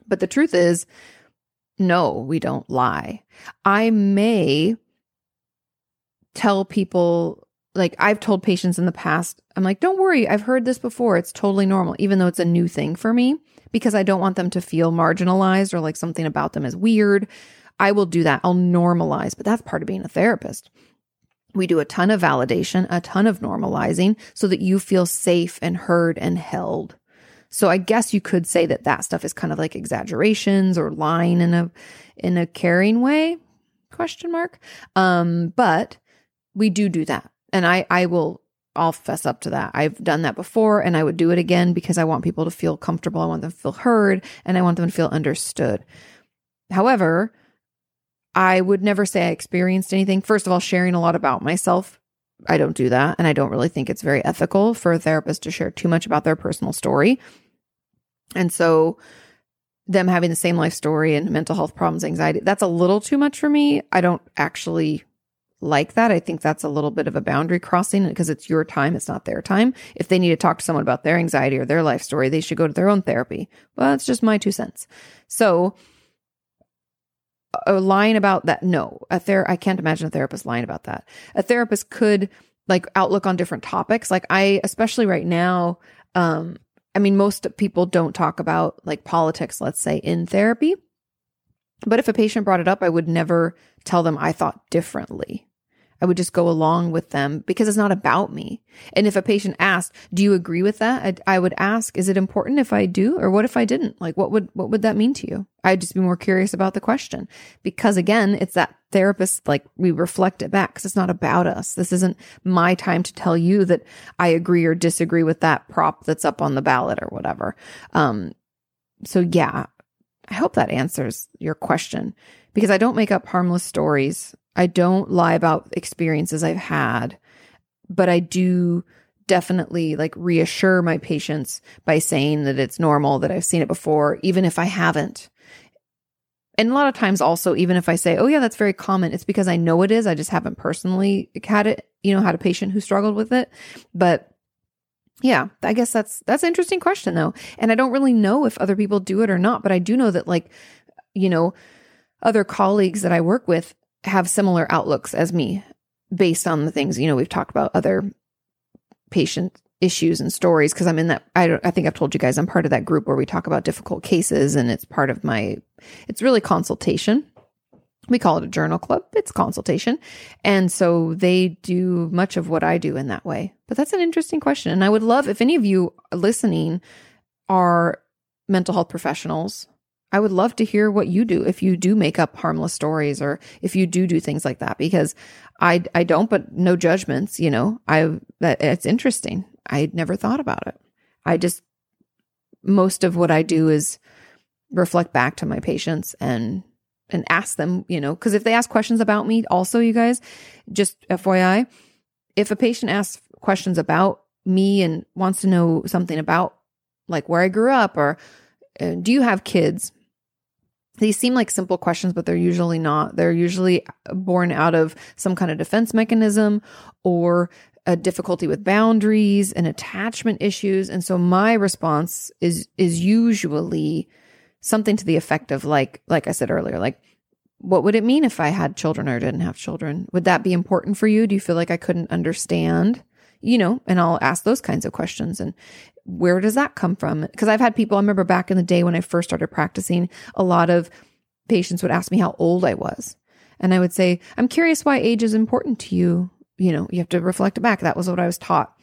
But the truth is, no, we don't lie. I may tell people, like I've told patients in the past, I'm like, don't worry, I've heard this before. It's totally normal, even though it's a new thing for me, because I don't want them to feel marginalized or like something about them is weird. I will do that. I'll normalize, but that's part of being a therapist. We do a ton of validation, a ton of normalizing so that you feel safe and heard and held. So I guess you could say that that stuff is kind of like exaggerations or lying in a in a caring way question mark. Um but we do do that. And I I will I'll fess up to that. I've done that before and I would do it again because I want people to feel comfortable. I want them to feel heard and I want them to feel understood. However, I would never say I experienced anything. First of all, sharing a lot about myself, I don't do that. And I don't really think it's very ethical for a therapist to share too much about their personal story. And so, them having the same life story and mental health problems, anxiety, that's a little too much for me. I don't actually like that. I think that's a little bit of a boundary crossing because it's your time, it's not their time. If they need to talk to someone about their anxiety or their life story, they should go to their own therapy. Well, it's just my two cents. So, a lying about that. No, a ther- I can't imagine a therapist lying about that. A therapist could like outlook on different topics. Like I, especially right now, um, I mean, most people don't talk about like politics, let's say in therapy. But if a patient brought it up, I would never tell them I thought differently. I would just go along with them because it's not about me. And if a patient asked, "Do you agree with that?" I, I, would ask, "Is it important if I do, or what if I didn't? Like, what would what would that mean to you?" I'd just be more curious about the question because again, it's that therapist like we reflect it back because it's not about us. This isn't my time to tell you that I agree or disagree with that prop that's up on the ballot or whatever. Um, so yeah, I hope that answers your question because I don't make up harmless stories I don't lie about experiences I've had, but I do definitely like reassure my patients by saying that it's normal, that I've seen it before, even if I haven't. And a lot of times also, even if I say, oh yeah, that's very common, it's because I know it is. I just haven't personally had it, you know, had a patient who struggled with it. But yeah, I guess that's that's an interesting question though. And I don't really know if other people do it or not, but I do know that like, you know, other colleagues that I work with have similar outlooks as me based on the things, you know, we've talked about other patient issues and stories because I'm in that I I think I've told you guys I'm part of that group where we talk about difficult cases and it's part of my it's really consultation. We call it a journal club. It's consultation. And so they do much of what I do in that way. But that's an interesting question and I would love if any of you listening are mental health professionals I would love to hear what you do if you do make up harmless stories or if you do do things like that because I I don't but no judgments, you know. I that it's interesting. I never thought about it. I just most of what I do is reflect back to my patients and and ask them, you know, cuz if they ask questions about me also you guys, just FYI, if a patient asks questions about me and wants to know something about like where I grew up or uh, do you have kids? These seem like simple questions, but they're usually not. They're usually born out of some kind of defense mechanism or a difficulty with boundaries and attachment issues. And so my response is is usually something to the effect of like like I said earlier, like what would it mean if I had children or didn't have children? Would that be important for you? Do you feel like I couldn't understand? You know, and I'll ask those kinds of questions. And where does that come from? Because I've had people, I remember back in the day when I first started practicing, a lot of patients would ask me how old I was. And I would say, I'm curious why age is important to you. You know, you have to reflect back. That was what I was taught.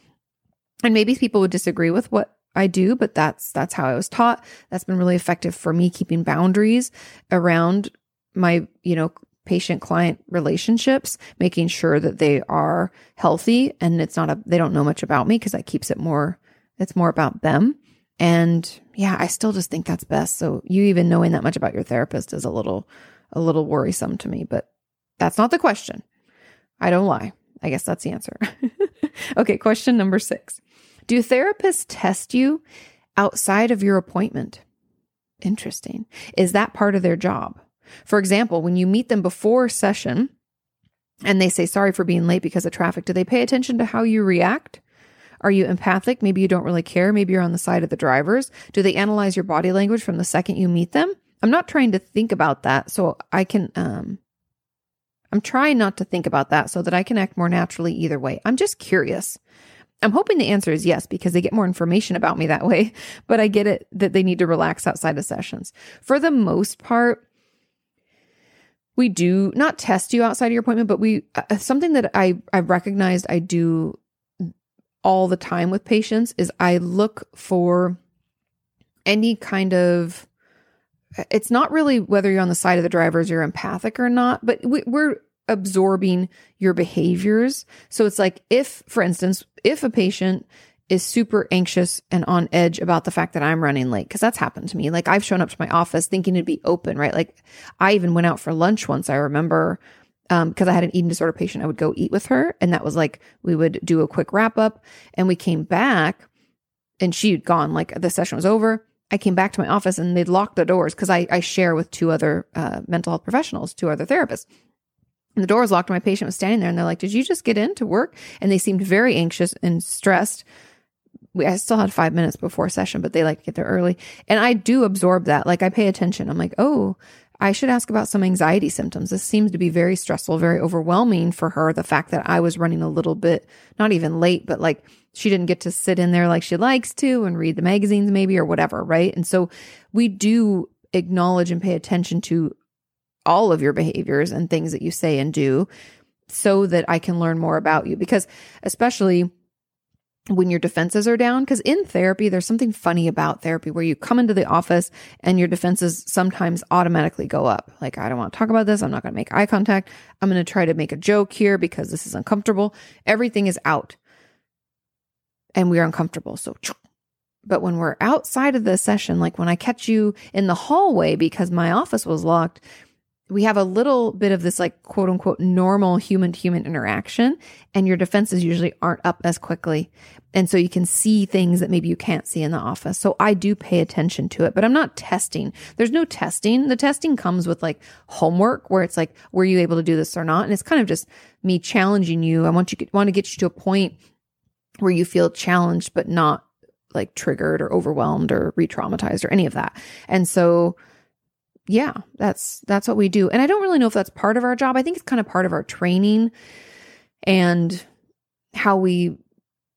And maybe people would disagree with what I do, but that's that's how I was taught. That's been really effective for me keeping boundaries around my, you know, patient client relationships, making sure that they are healthy and it's not a they don't know much about me because that keeps it more it's more about them. And yeah, I still just think that's best. So you even knowing that much about your therapist is a little a little worrisome to me, but that's not the question. I don't lie. I guess that's the answer. okay, question number 6. Do therapists test you outside of your appointment? Interesting. Is that part of their job? For example, when you meet them before session and they say sorry for being late because of traffic, do they pay attention to how you react? Are you empathic? Maybe you don't really care. Maybe you're on the side of the drivers. Do they analyze your body language from the second you meet them? I'm not trying to think about that so I can um I'm trying not to think about that so that I can act more naturally either way. I'm just curious. I'm hoping the answer is yes because they get more information about me that way, but I get it that they need to relax outside of sessions. For the most part, we do not test you outside of your appointment, but we uh, something that I I've recognized I do all the time with patients is I look for any kind of it's not really whether you're on the side of the drivers you're empathic or not, but we, we're absorbing your behaviors. So it's like if, for instance, if a patient is super anxious and on edge about the fact that I'm running late, because that's happened to me. Like I've shown up to my office thinking it'd be open, right? Like I even went out for lunch once. I remember um, because I had an eating disorder patient, I would go eat with her. And that was like, we would do a quick wrap up and we came back and she had gone, like the session was over. I came back to my office and they'd locked the doors because I, I share with two other uh, mental health professionals, two other therapists. And the door was locked my patient was standing there and they're like, Did you just get in to work? And they seemed very anxious and stressed. We, I still had five minutes before session, but they like to get there early. And I do absorb that. Like I pay attention. I'm like, oh, I should ask about some anxiety symptoms. This seems to be very stressful, very overwhelming for her. The fact that I was running a little bit, not even late, but like she didn't get to sit in there like she likes to and read the magazines maybe or whatever. Right. And so we do acknowledge and pay attention to all of your behaviors and things that you say and do so that I can learn more about you. Because especially when your defenses are down, because in therapy, there's something funny about therapy where you come into the office and your defenses sometimes automatically go up. Like, I don't want to talk about this. I'm not going to make eye contact. I'm going to try to make a joke here because this is uncomfortable. Everything is out and we're uncomfortable. So, but when we're outside of the session, like when I catch you in the hallway because my office was locked, we have a little bit of this like quote unquote normal human to human interaction and your defenses usually aren't up as quickly. And so you can see things that maybe you can't see in the office. So I do pay attention to it, but I'm not testing. There's no testing. The testing comes with like homework where it's like, were you able to do this or not? And it's kind of just me challenging you. I want you want to get you to a point where you feel challenged, but not like triggered or overwhelmed or re-traumatized or any of that. And so yeah, that's that's what we do. And I don't really know if that's part of our job. I think it's kind of part of our training and how we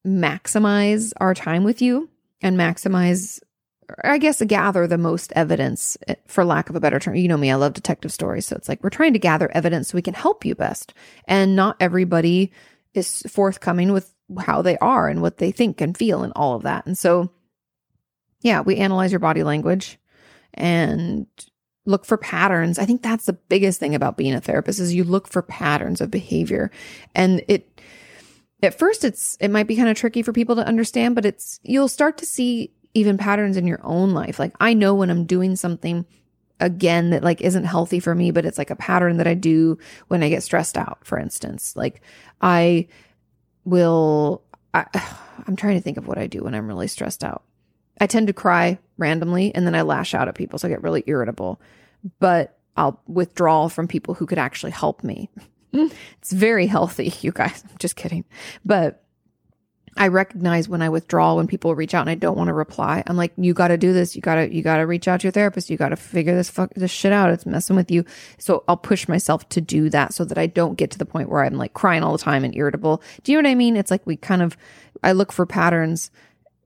maximize our time with you and maximize I guess gather the most evidence eh, for lack of a better term. You know me, I love detective stories. So it's like we're trying to gather evidence so we can help you best. And not everybody is forthcoming with how they are and what they think and feel and all of that. And so yeah, we analyze your body language and look for patterns. I think that's the biggest thing about being a therapist is you look for patterns of behavior. And it at first it's it might be kind of tricky for people to understand, but it's you'll start to see even patterns in your own life. Like I know when I'm doing something again that like isn't healthy for me, but it's like a pattern that I do when I get stressed out, for instance. Like I will I, I'm trying to think of what I do when I'm really stressed out. I tend to cry randomly and then I lash out at people. So I get really irritable, but I'll withdraw from people who could actually help me. it's very healthy, you guys. I'm just kidding. But I recognize when I withdraw when people reach out and I don't want to reply. I'm like, you got to do this. You got to, you got to reach out to your therapist. You got to figure this fuck this shit out. It's messing with you. So I'll push myself to do that so that I don't get to the point where I'm like crying all the time and irritable. Do you know what I mean? It's like we kind of, I look for patterns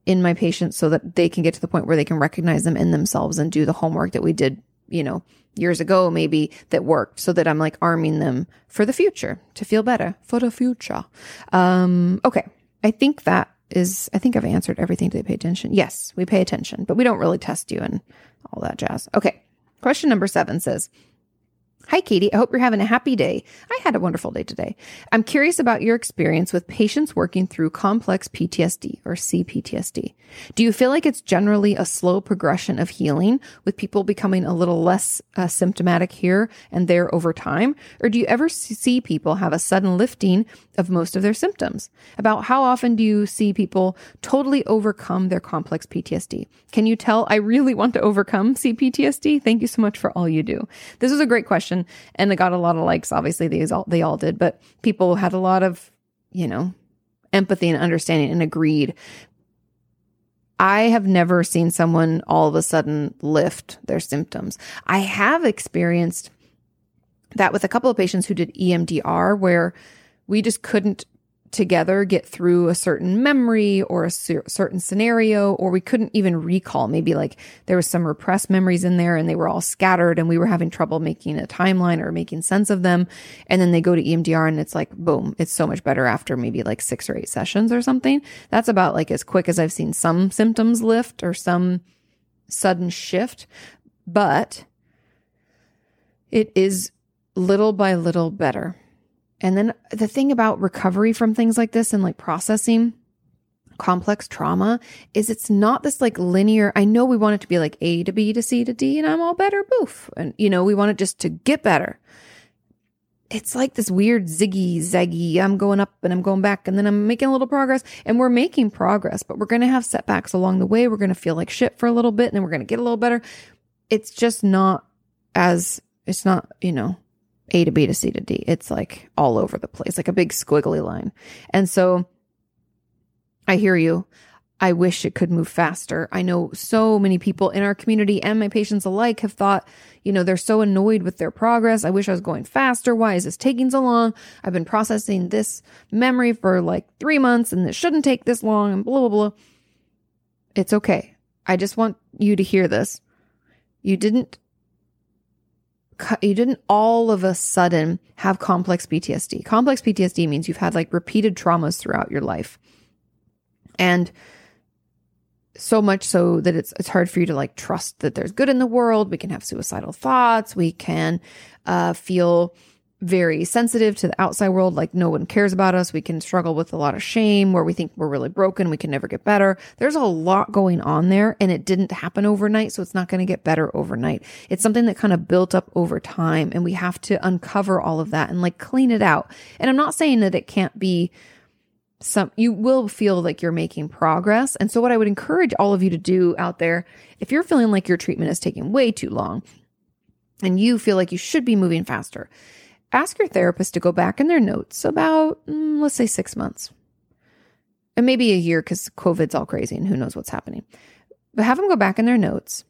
in my patients so that they can get to the point where they can recognize them in themselves and do the homework that we did you know, years ago maybe that worked so that I'm like arming them for the future to feel better for the future. Um, okay. I think that is, I think I've answered everything. Do they pay attention? Yes, we pay attention, but we don't really test you and all that jazz. Okay. Question number seven says, Hi, Katie. I hope you're having a happy day. I had a wonderful day today. I'm curious about your experience with patients working through complex PTSD or CPTSD. Do you feel like it's generally a slow progression of healing with people becoming a little less uh, symptomatic here and there over time? Or do you ever see people have a sudden lifting of most of their symptoms? About how often do you see people totally overcome their complex PTSD? Can you tell I really want to overcome CPTSD? Thank you so much for all you do. This is a great question and it got a lot of likes. Obviously, they all they all did, but people had a lot of you know empathy and understanding and agreed. I have never seen someone all of a sudden lift their symptoms. I have experienced that with a couple of patients who did EMDR where we just couldn't together get through a certain memory or a certain scenario, or we couldn't even recall. Maybe like there was some repressed memories in there and they were all scattered and we were having trouble making a timeline or making sense of them. And then they go to EMDR and it's like, boom, it's so much better after maybe like six or eight sessions or something. That's about like as quick as I've seen some symptoms lift or some sudden shift. But it is little by little better. And then the thing about recovery from things like this and like processing complex trauma is it's not this like linear. I know we want it to be like A to B to C to D and I'm all better, boof. And you know, we want it just to get better. It's like this weird ziggy zaggy. I'm going up and I'm going back and then I'm making a little progress and we're making progress, but we're going to have setbacks along the way. We're going to feel like shit for a little bit and then we're going to get a little better. It's just not as, it's not, you know, a to B to C to D. It's like all over the place, like a big squiggly line. And so I hear you. I wish it could move faster. I know so many people in our community and my patients alike have thought, you know, they're so annoyed with their progress. I wish I was going faster. Why is this taking so long? I've been processing this memory for like three months and it shouldn't take this long and blah, blah, blah. It's okay. I just want you to hear this. You didn't you didn't all of a sudden have complex PTSD. Complex PTSD means you've had like repeated traumas throughout your life. And so much so that it's it's hard for you to like trust that there's good in the world. We can have suicidal thoughts. We can uh, feel very sensitive to the outside world, like no one cares about us. We can struggle with a lot of shame where we think we're really broken. We can never get better. There's a lot going on there and it didn't happen overnight. So it's not going to get better overnight. It's something that kind of built up over time and we have to uncover all of that and like clean it out. And I'm not saying that it can't be some, you will feel like you're making progress. And so what I would encourage all of you to do out there, if you're feeling like your treatment is taking way too long and you feel like you should be moving faster, ask your therapist to go back in their notes about, mm, let's say, six months and maybe a year because COVID's all crazy and who knows what's happening. But have them go back in their notes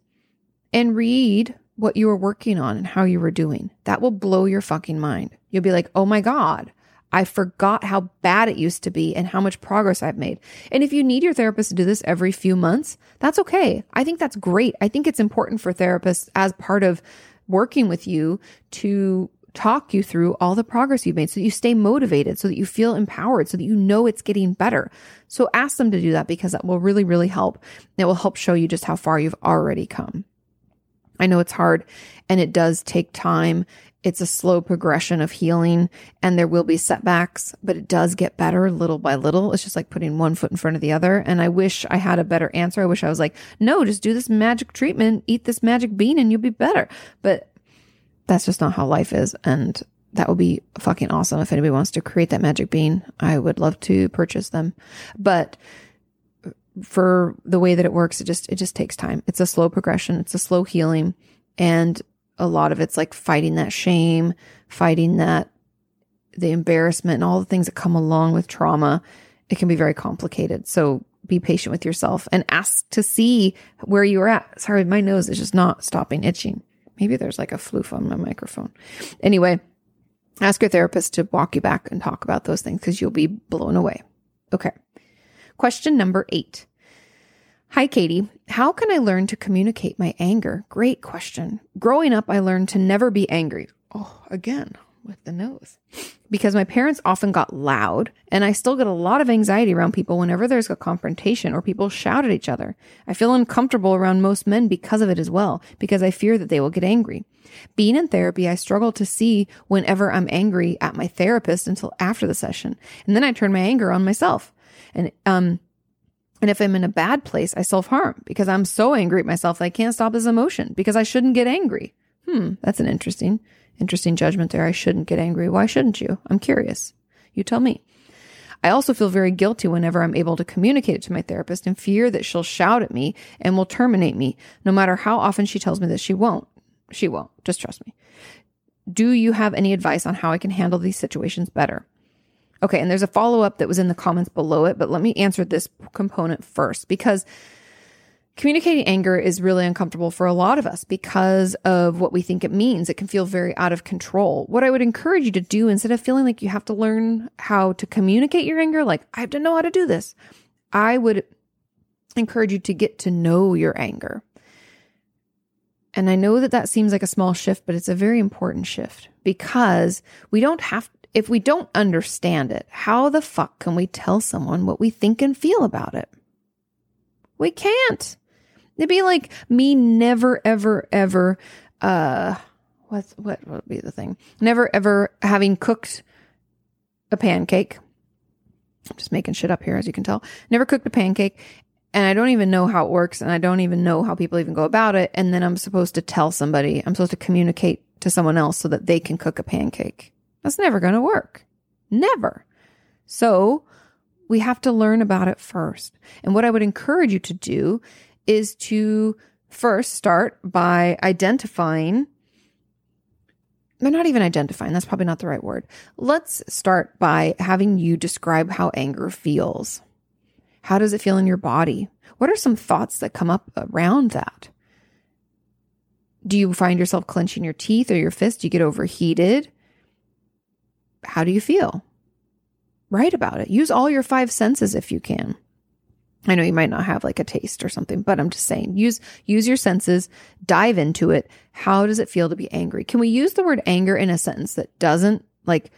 and read what you were working on and how you were doing. That will blow your fucking mind. You'll be like, oh my God, I forgot how bad it used to be and how much progress I've made. And if you need your therapist to do this every few months, that's okay. I think that's great. I think it's important for therapists as part of working with you to talk you through all the progress you've made so that you stay motivated, so that you feel empowered, so that you know it's getting better. So ask them to do that because that will really, really help. It will help show you just how far you've already come. I know it's hard and it does take time. It's a slow progression of healing and there will be setbacks, but it does get better little by little. It's just like putting one foot in front of the other. And I wish I had a better answer. I wish I was like, no, just do this magic treatment, eat this magic bean and you'll be better. But that's just not how life is. And that would be fucking awesome. If anybody wants to create that magic bean, I would love to purchase them. But for the way that it works, it just, it just takes time. It's a slow progression. It's a slow healing. And a lot of it's like fighting that shame, fighting that, the embarrassment and all the things that come along with trauma. It can be very complicated. So be patient with yourself and ask to see where you are at. Sorry, my nose is just not stopping itching. Maybe there's like a floof on my microphone. Anyway, ask your therapist to walk you back and talk about those things because you'll be blown away. Okay. Question number eight. Hi, Katie. How can I learn to communicate my anger? Great question. Growing up, I learned to never be angry. Oh, again, with the nose. Because my parents often got loud, and I still get a lot of anxiety around people whenever there's a confrontation or people shout at each other. I feel uncomfortable around most men because of it as well, because I fear that they will get angry. Being in therapy, I struggle to see whenever I'm angry at my therapist until after the session. And then I turn my anger on myself. And, um, and if I'm in a bad place, I self harm because I'm so angry at myself that I can't stop this emotion because I shouldn't get angry. Hmm, that's an interesting, interesting judgment there. I shouldn't get angry. Why shouldn't you? I'm curious. You tell me. I also feel very guilty whenever I'm able to communicate it to my therapist and fear that she'll shout at me and will terminate me, no matter how often she tells me that she won't. She won't. Just trust me. Do you have any advice on how I can handle these situations better? Okay, and there's a follow up that was in the comments below it, but let me answer this component first because communicating anger is really uncomfortable for a lot of us because of what we think it means. It can feel very out of control. What I would encourage you to do instead of feeling like you have to learn how to communicate your anger, like I have to know how to do this, I would encourage you to get to know your anger. And I know that that seems like a small shift, but it's a very important shift because we don't have if we don't understand it, how the fuck can we tell someone what we think and feel about it? We can't. It'd be like me never, ever, ever, uh, what's, what would be the thing? Never, ever having cooked a pancake. I'm just making shit up here, as you can tell. Never cooked a pancake. And I don't even know how it works. And I don't even know how people even go about it. And then I'm supposed to tell somebody, I'm supposed to communicate to someone else so that they can cook a pancake. That's never going to work. Never. So we have to learn about it first. And what I would encourage you to do is to first start by identifying but not even identifying. That's probably not the right word. Let's start by having you describe how anger feels. How does it feel in your body? What are some thoughts that come up around that? Do you find yourself clenching your teeth or your fist? Do you get overheated? how do you feel? Write about it. Use all your five senses if you can. I know you might not have like a taste or something, but I'm just saying use use your senses, dive into it. How does it feel to be angry? Can we use the word anger in a sentence that doesn't like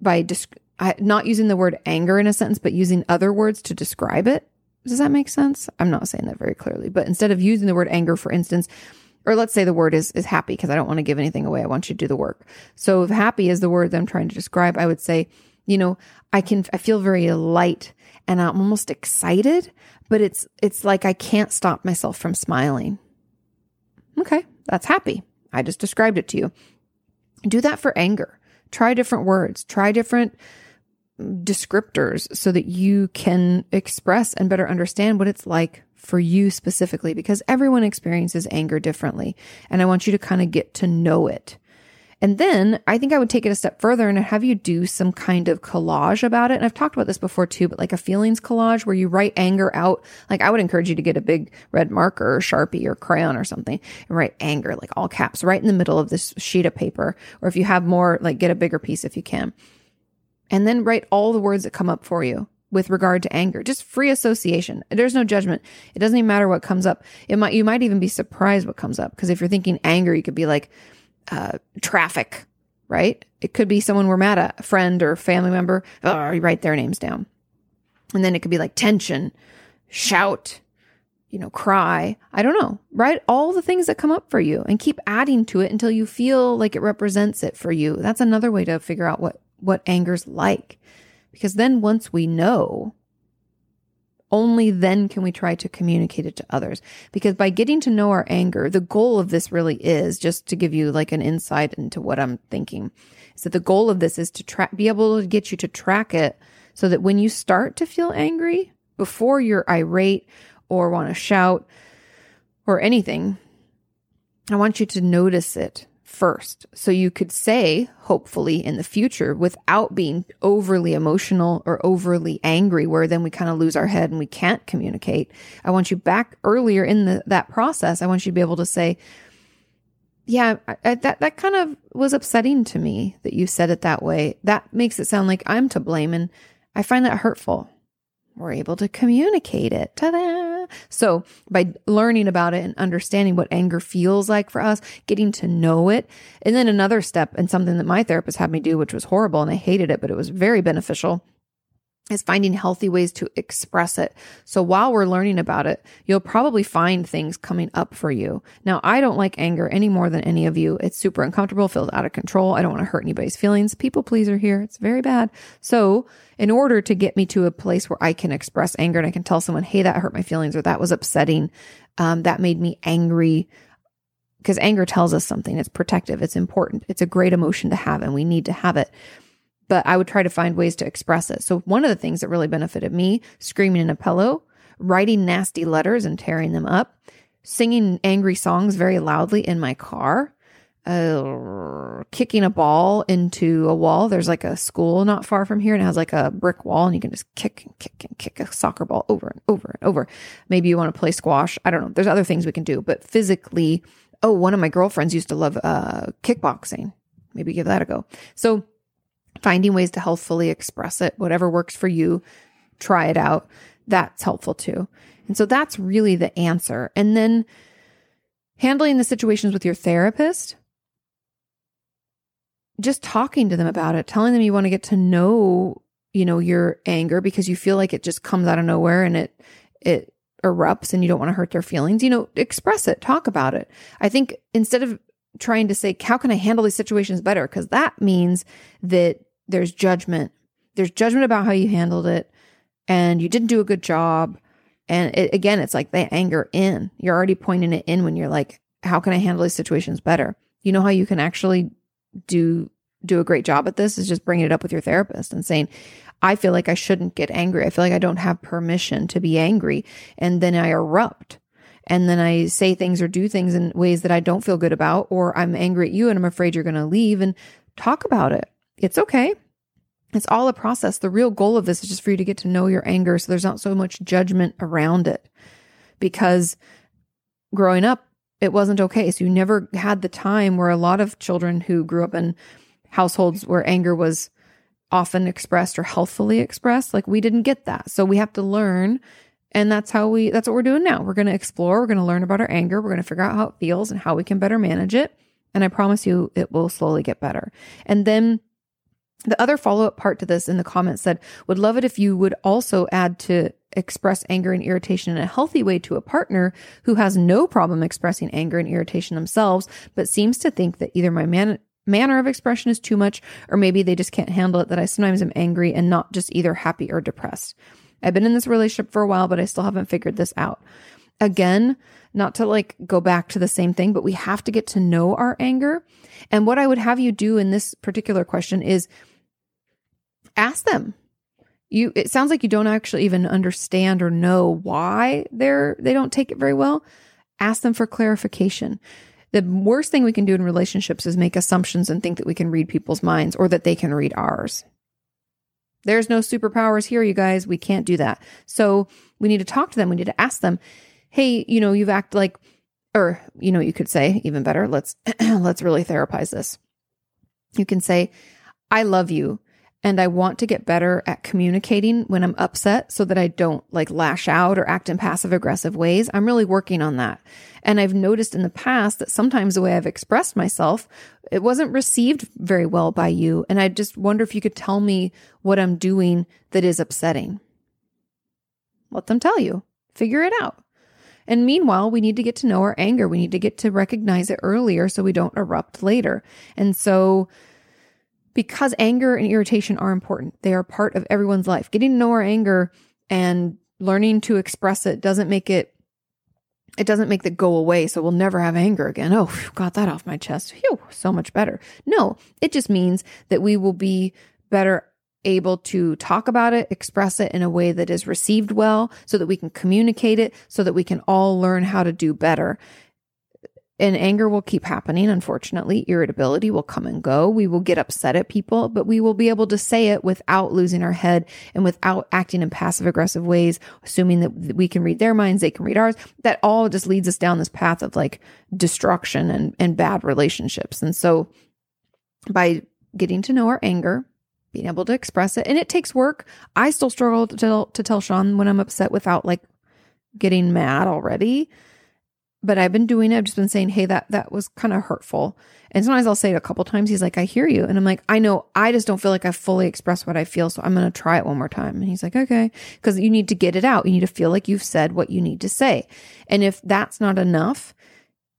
by disc- not using the word anger in a sentence but using other words to describe it? Does that make sense? I'm not saying that very clearly, but instead of using the word anger for instance, or let's say the word is is happy because I don't want to give anything away. I want you to do the work. So if happy is the word that I'm trying to describe, I would say, you know, I can I feel very light and I'm almost excited, but it's it's like I can't stop myself from smiling. Okay, that's happy. I just described it to you. Do that for anger. Try different words, try different descriptors so that you can express and better understand what it's like for you specifically because everyone experiences anger differently. And I want you to kind of get to know it. And then I think I would take it a step further and have you do some kind of collage about it. And I've talked about this before too, but like a feelings collage where you write anger out. Like I would encourage you to get a big red marker or Sharpie or crayon or something and write anger, like all caps, right in the middle of this sheet of paper. Or if you have more, like get a bigger piece if you can. And then write all the words that come up for you with regard to anger. Just free association. There's no judgment. It doesn't even matter what comes up. It might you might even be surprised what comes up because if you're thinking anger, you could be like uh, traffic, right? It could be someone we're mad at, a friend or family member. Oh, you write their names down, and then it could be like tension, shout, you know, cry. I don't know. Write all the things that come up for you and keep adding to it until you feel like it represents it for you. That's another way to figure out what what anger's like. Because then once we know, only then can we try to communicate it to others. Because by getting to know our anger, the goal of this really is just to give you like an insight into what I'm thinking. That the goal of this is to be able to get you to track it so that when you start to feel angry, before you're irate or want to shout or anything, I want you to notice it first. So you could say, hopefully in the future, without being overly emotional or overly angry, where then we kind of lose our head and we can't communicate. I want you back earlier in the, that process. I want you to be able to say, yeah, I, I, that, that kind of was upsetting to me that you said it that way. That makes it sound like I'm to blame. And I find that hurtful. We're able to communicate it. Ta da! So by learning about it and understanding what anger feels like for us, getting to know it. And then another step and something that my therapist had me do, which was horrible and I hated it, but it was very beneficial is finding healthy ways to express it. So while we're learning about it, you'll probably find things coming up for you. Now, I don't like anger any more than any of you. It's super uncomfortable, feels out of control. I don't want to hurt anybody's feelings. People pleaser here. It's very bad. So in order to get me to a place where I can express anger and I can tell someone, Hey, that hurt my feelings or that was upsetting. Um, that made me angry because anger tells us something. It's protective. It's important. It's a great emotion to have and we need to have it but I would try to find ways to express it. So one of the things that really benefited me, screaming in a pillow, writing nasty letters and tearing them up, singing angry songs very loudly in my car, uh, kicking a ball into a wall. There's like a school not far from here and it has like a brick wall and you can just kick and kick and kick a soccer ball over and over and over. Maybe you want to play squash. I don't know. There's other things we can do, but physically, oh, one of my girlfriends used to love, uh, kickboxing. Maybe give that a go. So finding ways to healthfully express it, whatever works for you, try it out. That's helpful too. And so that's really the answer. And then handling the situations with your therapist, just talking to them about it, telling them you want to get to know, you know, your anger because you feel like it just comes out of nowhere and it, it erupts and you don't want to hurt their feelings, you know, express it, talk about it. I think instead of trying to say, how can I handle these situations better? Because that means that there's judgment. There's judgment about how you handled it and you didn't do a good job. And it, again, it's like the anger in. You're already pointing it in when you're like, how can I handle these situations better? You know how you can actually do do a great job at this is just bringing it up with your therapist and saying, I feel like I shouldn't get angry. I feel like I don't have permission to be angry. And then I erupt. And then I say things or do things in ways that I don't feel good about, or I'm angry at you and I'm afraid you're going to leave and talk about it. It's okay. It's all a process. The real goal of this is just for you to get to know your anger so there's not so much judgment around it. Because growing up, it wasn't okay. So you never had the time where a lot of children who grew up in households where anger was often expressed or healthfully expressed, like we didn't get that. So we have to learn. And that's how we, that's what we're doing now. We're going to explore. We're going to learn about our anger. We're going to figure out how it feels and how we can better manage it. And I promise you, it will slowly get better. And then the other follow up part to this in the comments said, would love it if you would also add to express anger and irritation in a healthy way to a partner who has no problem expressing anger and irritation themselves, but seems to think that either my man- manner of expression is too much, or maybe they just can't handle it, that I sometimes am angry and not just either happy or depressed. I've been in this relationship for a while, but I still haven't figured this out. Again, not to like go back to the same thing, but we have to get to know our anger. And what I would have you do in this particular question is ask them. You it sounds like you don't actually even understand or know why they're they don't take it very well. Ask them for clarification. The worst thing we can do in relationships is make assumptions and think that we can read people's minds or that they can read ours. There's no superpowers here, you guys. We can't do that. So we need to talk to them. We need to ask them, hey, you know, you've acted like, or, you know, you could say even better, let's, let's really therapize this. You can say, I love you and I want to get better at communicating when I'm upset so that I don't like lash out or act in passive aggressive ways. I'm really working on that. And I've noticed in the past that sometimes the way I've expressed myself, it wasn't received very well by you. And I just wonder if you could tell me what I'm doing that is upsetting. Let them tell you, figure it out. And meanwhile, we need to get to know our anger. We need to get to recognize it earlier so we don't erupt later. And so because anger and irritation are important. They are part of everyone's life. Getting to know our anger and learning to express it doesn't make it it doesn't make that go away so we'll never have anger again. Oh, got that off my chest. Phew, so much better. No, it just means that we will be better able to talk about it, express it in a way that is received well so that we can communicate it so that we can all learn how to do better. And anger will keep happening, unfortunately. Irritability will come and go. We will get upset at people, but we will be able to say it without losing our head and without acting in passive aggressive ways, assuming that we can read their minds, they can read ours. That all just leads us down this path of like destruction and, and bad relationships. And so by getting to know our anger, being able to express it, and it takes work. I still struggle to tell, to tell Sean when I'm upset without like getting mad already. But I've been doing it. I've just been saying, hey, that that was kind of hurtful. And sometimes I'll say it a couple times. He's like, I hear you. And I'm like, I know, I just don't feel like I fully expressed what I feel. So I'm going to try it one more time. And he's like, okay. Cause you need to get it out. You need to feel like you've said what you need to say. And if that's not enough,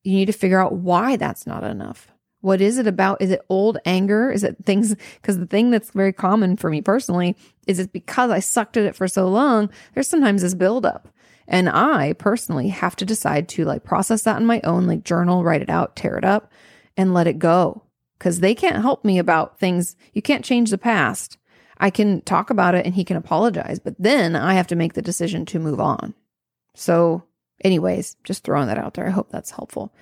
you need to figure out why that's not enough. What is it about? Is it old anger? Is it things? Because the thing that's very common for me personally is it's because I sucked at it for so long. There's sometimes this buildup. And I personally have to decide to like process that on my own, like journal, write it out, tear it up, and let it go. Cause they can't help me about things. You can't change the past. I can talk about it and he can apologize, but then I have to make the decision to move on. So, anyways, just throwing that out there. I hope that's helpful.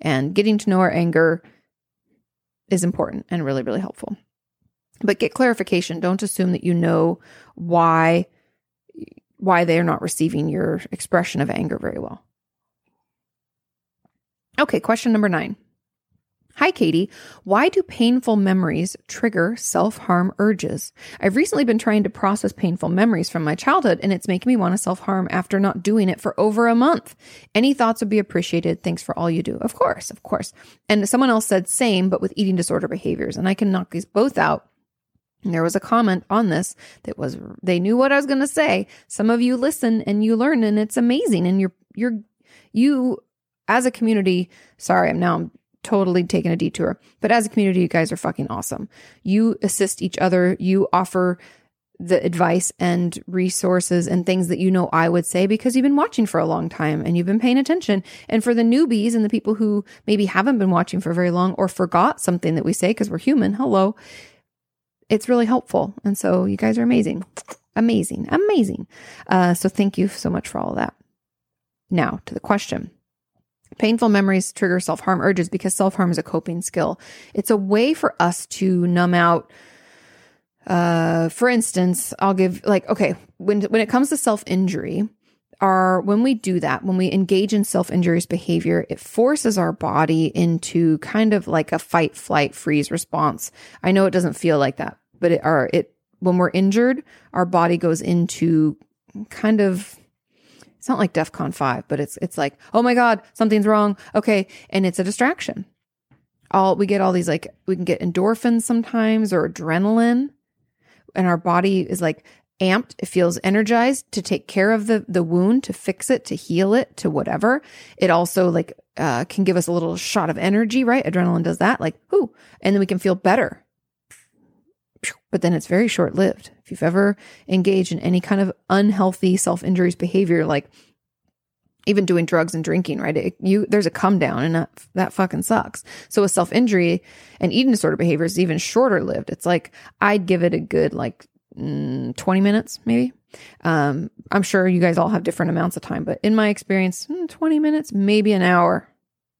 And getting to know our anger is important and really, really helpful. But get clarification. Don't assume that you know why why they're not receiving your expression of anger very well. Okay, question number 9. Hi, Katie. Why do painful memories trigger self harm urges? I've recently been trying to process painful memories from my childhood, and it's making me want to self harm after not doing it for over a month. Any thoughts would be appreciated. Thanks for all you do. Of course, of course. And someone else said same, but with eating disorder behaviors. And I can knock these both out. There was a comment on this that was they knew what I was going to say. Some of you listen and you learn, and it's amazing. And you're you're you as a community. Sorry, I'm now I'm totally taking a detour. But as a community, you guys are fucking awesome. You assist each other. You offer the advice and resources and things that you know I would say because you've been watching for a long time and you've been paying attention. And for the newbies and the people who maybe haven't been watching for very long or forgot something that we say because we're human, hello, it's really helpful. And so you guys are amazing. Amazing. Amazing. Uh, so thank you so much for all of that. Now to the question. Painful memories trigger self harm urges because self harm is a coping skill. It's a way for us to numb out. Uh, for instance, I'll give like okay when when it comes to self injury, our when we do that, when we engage in self injurious behavior, it forces our body into kind of like a fight, flight, freeze response. I know it doesn't feel like that, but it are it when we're injured, our body goes into kind of it's not like DEFCON 5, but it's it's like, oh my God, something's wrong. Okay. And it's a distraction. All we get all these like we can get endorphins sometimes or adrenaline. And our body is like amped. It feels energized to take care of the the wound, to fix it, to heal it, to whatever. It also like uh, can give us a little shot of energy, right? Adrenaline does that, like, whoo, and then we can feel better. But then it's very short lived. If you've ever engaged in any kind of unhealthy self injuries behavior, like even doing drugs and drinking, right? It, you there's a come down, and that that fucking sucks. So a self injury and eating disorder behavior is even shorter lived. It's like I'd give it a good like mm, 20 minutes, maybe. Um, I'm sure you guys all have different amounts of time, but in my experience, mm, 20 minutes, maybe an hour.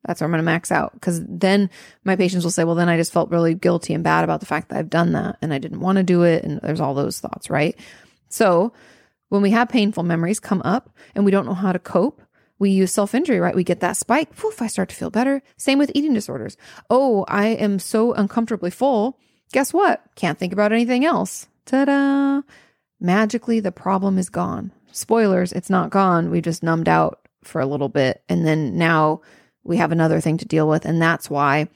That's where I'm going to max out because then my patients will say, well, then I just felt really guilty and bad about the fact that I've done that and I didn't want to do it. And there's all those thoughts, right? So when we have painful memories come up and we don't know how to cope, we use self injury, right? We get that spike. Poof, I start to feel better. Same with eating disorders. Oh, I am so uncomfortably full. Guess what? Can't think about anything else. Ta da! Magically, the problem is gone. Spoilers, it's not gone. We just numbed out for a little bit. And then now we have another thing to deal with. And that's why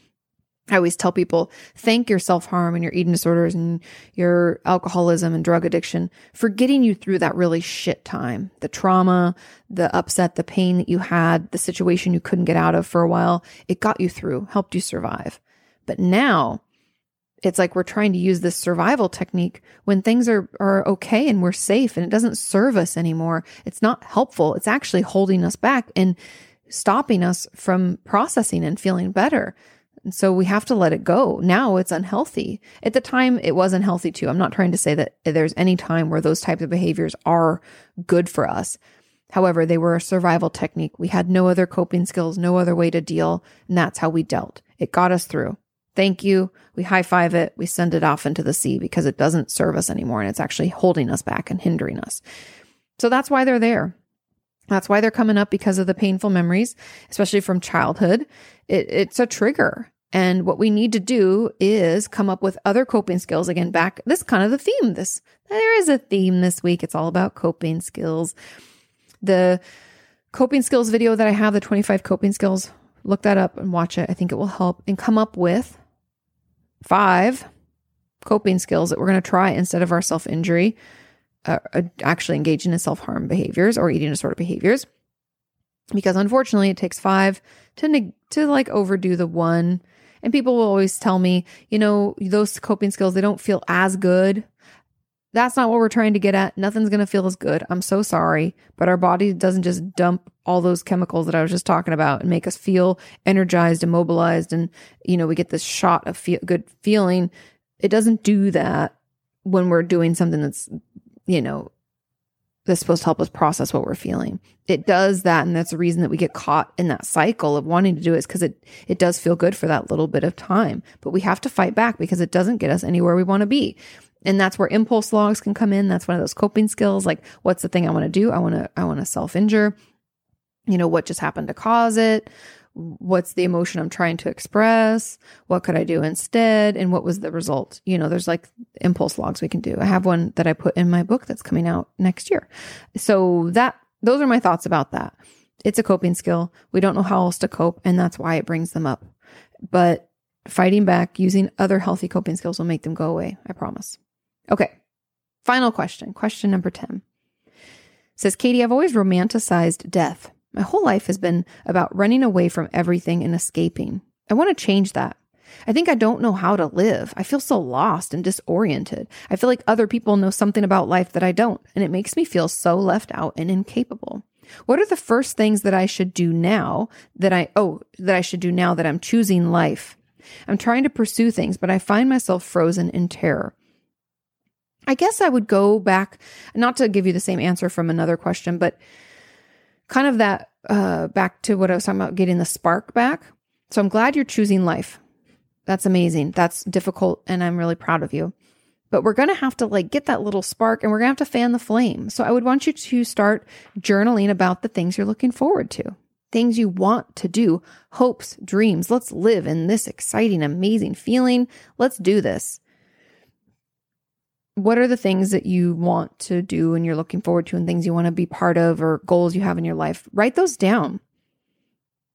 I always tell people thank your self harm and your eating disorders and your alcoholism and drug addiction for getting you through that really shit time. The trauma, the upset, the pain that you had, the situation you couldn't get out of for a while. It got you through, helped you survive. But now it's like we're trying to use this survival technique when things are, are okay and we're safe and it doesn't serve us anymore. It's not helpful. It's actually holding us back. And stopping us from processing and feeling better. And so we have to let it go. Now it's unhealthy. At the time, it was unhealthy too. I'm not trying to say that there's any time where those types of behaviors are good for us. However, they were a survival technique. We had no other coping skills, no other way to deal. And that's how we dealt. It got us through. Thank you. We high five it. We send it off into the sea because it doesn't serve us anymore. And it's actually holding us back and hindering us. So that's why they're there. That's why they're coming up because of the painful memories, especially from childhood. It, it's a trigger. And what we need to do is come up with other coping skills. Again, back, this kind of the theme. This, there is a theme this week. It's all about coping skills. The, coping skills video that I have, the 25 coping skills, look that up and watch it. I think it will help and come up with five coping skills that we're going to try instead of our self injury, uh, uh, actually engaging in self harm behaviors or eating disorder behaviors. Because unfortunately, it takes five to neg- to like overdo the one. And people will always tell me, you know, those coping skills they don't feel as good. That's not what we're trying to get at. Nothing's going to feel as good. I'm so sorry, but our body doesn't just dump all those chemicals that I was just talking about and make us feel energized and mobilized and you know, we get this shot of feel- good feeling it doesn't do that when we're doing something that's, you know, that's supposed to help us process what we're feeling. It does that, and that's the reason that we get caught in that cycle of wanting to do it is because it it does feel good for that little bit of time. But we have to fight back because it doesn't get us anywhere we want to be. And that's where impulse logs can come in. That's one of those coping skills. Like, what's the thing I want to do? I want to I want to self injure. You know, what just happened to cause it? what's the emotion I'm trying to express? What could I do instead? And what was the result? You know, there's like impulse logs we can do. I have one that I put in my book that's coming out next year. So that, those are my thoughts about that. It's a coping skill. We don't know how else to cope, and that's why it brings them up. But fighting back using other healthy coping skills will make them go away. I promise. Okay. Final question. Question number 10 says, Katie, I've always romanticized death. My whole life has been about running away from everything and escaping. I want to change that. I think I don't know how to live. I feel so lost and disoriented. I feel like other people know something about life that I don't, and it makes me feel so left out and incapable. What are the first things that I should do now that I, oh, that I should do now that I'm choosing life? I'm trying to pursue things, but I find myself frozen in terror. I guess I would go back, not to give you the same answer from another question, but kind of that uh, back to what I was talking about, getting the spark back. So I'm glad you're choosing life. That's amazing. That's difficult, and I'm really proud of you. But we're going to have to like get that little spark and we're going to have to fan the flame. So I would want you to start journaling about the things you're looking forward to, things you want to do, hopes, dreams. Let's live in this exciting, amazing feeling. Let's do this what are the things that you want to do and you're looking forward to and things you want to be part of or goals you have in your life? Write those down.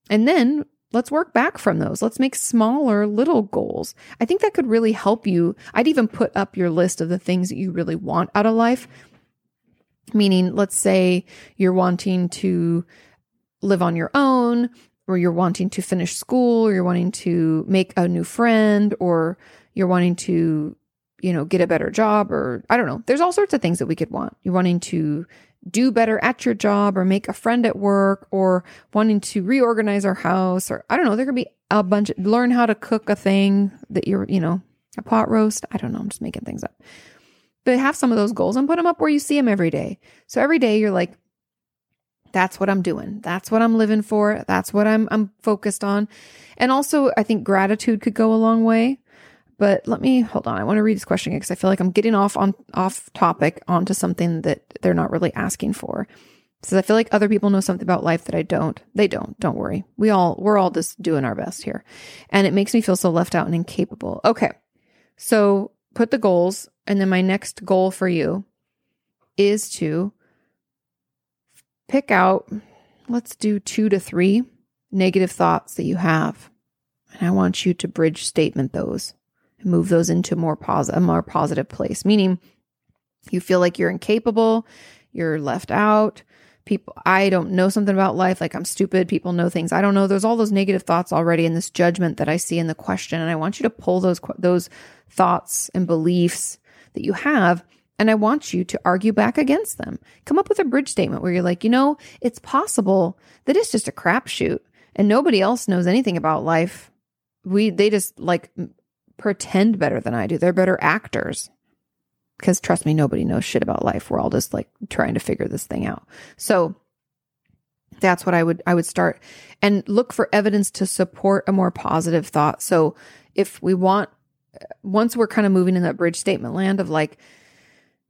And then let's work back from those. Let's make smaller little goals. I think that could really help you. I'd even put up your list of the things that you really want out of life. Meaning, let's say you're wanting to live on your own, or you're wanting to finish school, or you're wanting to make a new friend, or you're wanting to you know, get a better job or I don't know. There's all sorts of things that we could want. You're wanting to do better at your job or make a friend at work or wanting to reorganize our house or I don't know. There could be a bunch, learn how to cook a thing that you're, you know, a pot roast. I don't know. I'm just making things up. But have some of those goals and put them up where you see them every day. So every day you're like, that's what I'm doing. That's what I'm living for. That's what I'm I'm focused on. And also I think gratitude could go a long way. But let me hold on. I want to read this question again because I feel like I'm getting off on off topic onto something that they're not really asking for. Says I feel like other people know something about life that I don't. They don't. Don't worry. We all we're all just doing our best here. And it makes me feel so left out and incapable. Okay. So put the goals and then my next goal for you is to pick out let's do 2 to 3 negative thoughts that you have. And I want you to bridge statement those move those into more pos- a more positive place, meaning you feel like you're incapable, you're left out. People, I don't know something about life, like I'm stupid. People know things I don't know. There's all those negative thoughts already in this judgment that I see in the question, and I want you to pull those those thoughts and beliefs that you have and I want you to argue back against them. Come up with a bridge statement where you're like, you know, it's possible that it's just a crapshoot and nobody else knows anything about life. We, they just like pretend better than I do. They're better actors. Because trust me, nobody knows shit about life. We're all just like trying to figure this thing out. So that's what I would I would start and look for evidence to support a more positive thought. So if we want once we're kind of moving in that bridge statement land of like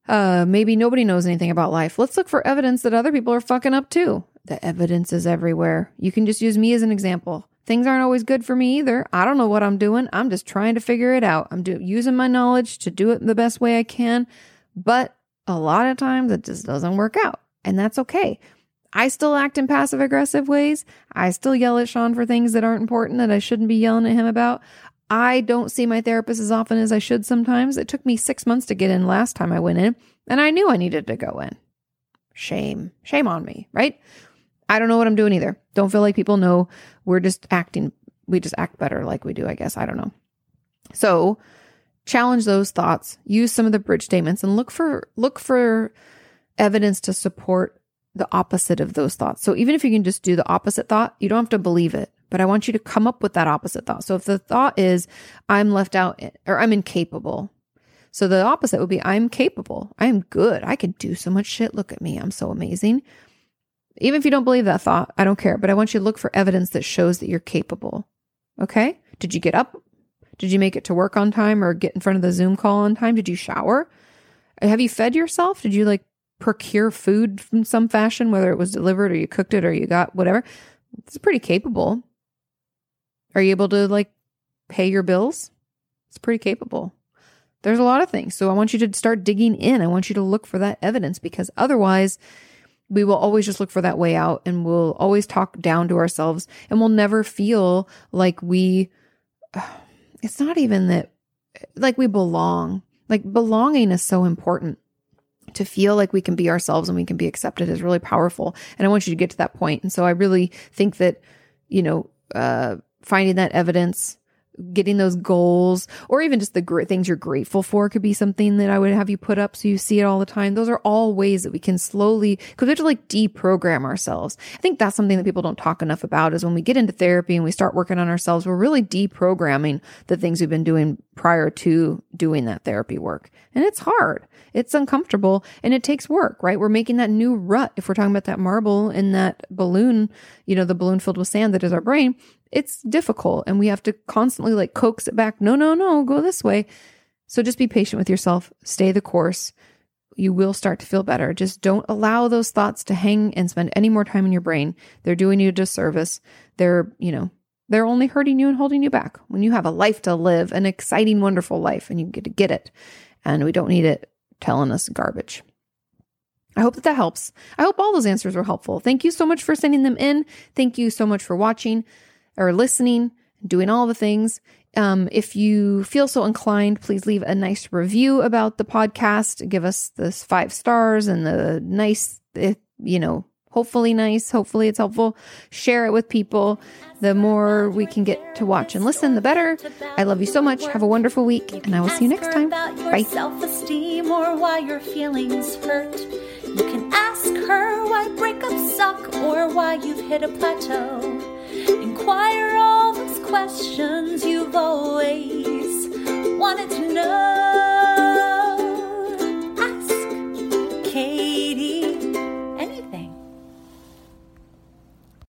uh maybe nobody knows anything about life. Let's look for evidence that other people are fucking up too. The evidence is everywhere. You can just use me as an example. Things aren't always good for me either. I don't know what I'm doing. I'm just trying to figure it out. I'm do- using my knowledge to do it the best way I can. But a lot of times it just doesn't work out. And that's okay. I still act in passive aggressive ways. I still yell at Sean for things that aren't important that I shouldn't be yelling at him about. I don't see my therapist as often as I should sometimes. It took me six months to get in last time I went in, and I knew I needed to go in. Shame. Shame on me, right? I don't know what I'm doing either. Don't feel like people know. We're just acting, we just act better like we do, I guess. I don't know. So challenge those thoughts, use some of the bridge statements and look for look for evidence to support the opposite of those thoughts. So even if you can just do the opposite thought, you don't have to believe it, but I want you to come up with that opposite thought. So if the thought is I'm left out or I'm incapable. So the opposite would be I'm capable. I am good. I can do so much shit. Look at me. I'm so amazing. Even if you don't believe that thought, I don't care, but I want you to look for evidence that shows that you're capable. Okay? Did you get up? Did you make it to work on time or get in front of the Zoom call on time? Did you shower? Have you fed yourself? Did you like procure food from some fashion, whether it was delivered or you cooked it or you got whatever? It's pretty capable. Are you able to like pay your bills? It's pretty capable. There's a lot of things. So I want you to start digging in. I want you to look for that evidence because otherwise, we will always just look for that way out and we'll always talk down to ourselves and we'll never feel like we it's not even that like we belong. Like belonging is so important. To feel like we can be ourselves and we can be accepted is really powerful. And i want you to get to that point. And so i really think that you know uh finding that evidence getting those goals or even just the great things you're grateful for could be something that I would have you put up so you see it all the time. Those are all ways that we can slowly, because we have to like deprogram ourselves. I think that's something that people don't talk enough about is when we get into therapy and we start working on ourselves, we're really deprogramming the things we've been doing prior to doing that therapy work. And it's hard. It's uncomfortable and it takes work, right? We're making that new rut. If we're talking about that marble in that balloon, you know, the balloon filled with sand that is our brain, it's difficult and we have to constantly like coax it back. No, no, no, go this way. So just be patient with yourself, stay the course. You will start to feel better. Just don't allow those thoughts to hang and spend any more time in your brain. They're doing you a disservice. They're, you know, they're only hurting you and holding you back. When you have a life to live, an exciting, wonderful life, and you get to get it. And we don't need it telling us garbage. I hope that that helps. I hope all those answers were helpful. Thank you so much for sending them in. Thank you so much for watching or listening, doing all the things. Um, if you feel so inclined, please leave a nice review about the podcast. Give us this five stars and the nice, eh, you know, hopefully nice. Hopefully it's helpful. Share it with people. The more we can get to watch and listen, the better. I love you so much. Have a wonderful week, and I will see you next time. Bye. Self-esteem or why your feelings hurt. You can ask her why breakups suck or why you've hit a plateau. Inquire all those questions you've always wanted to know. Ask Katie.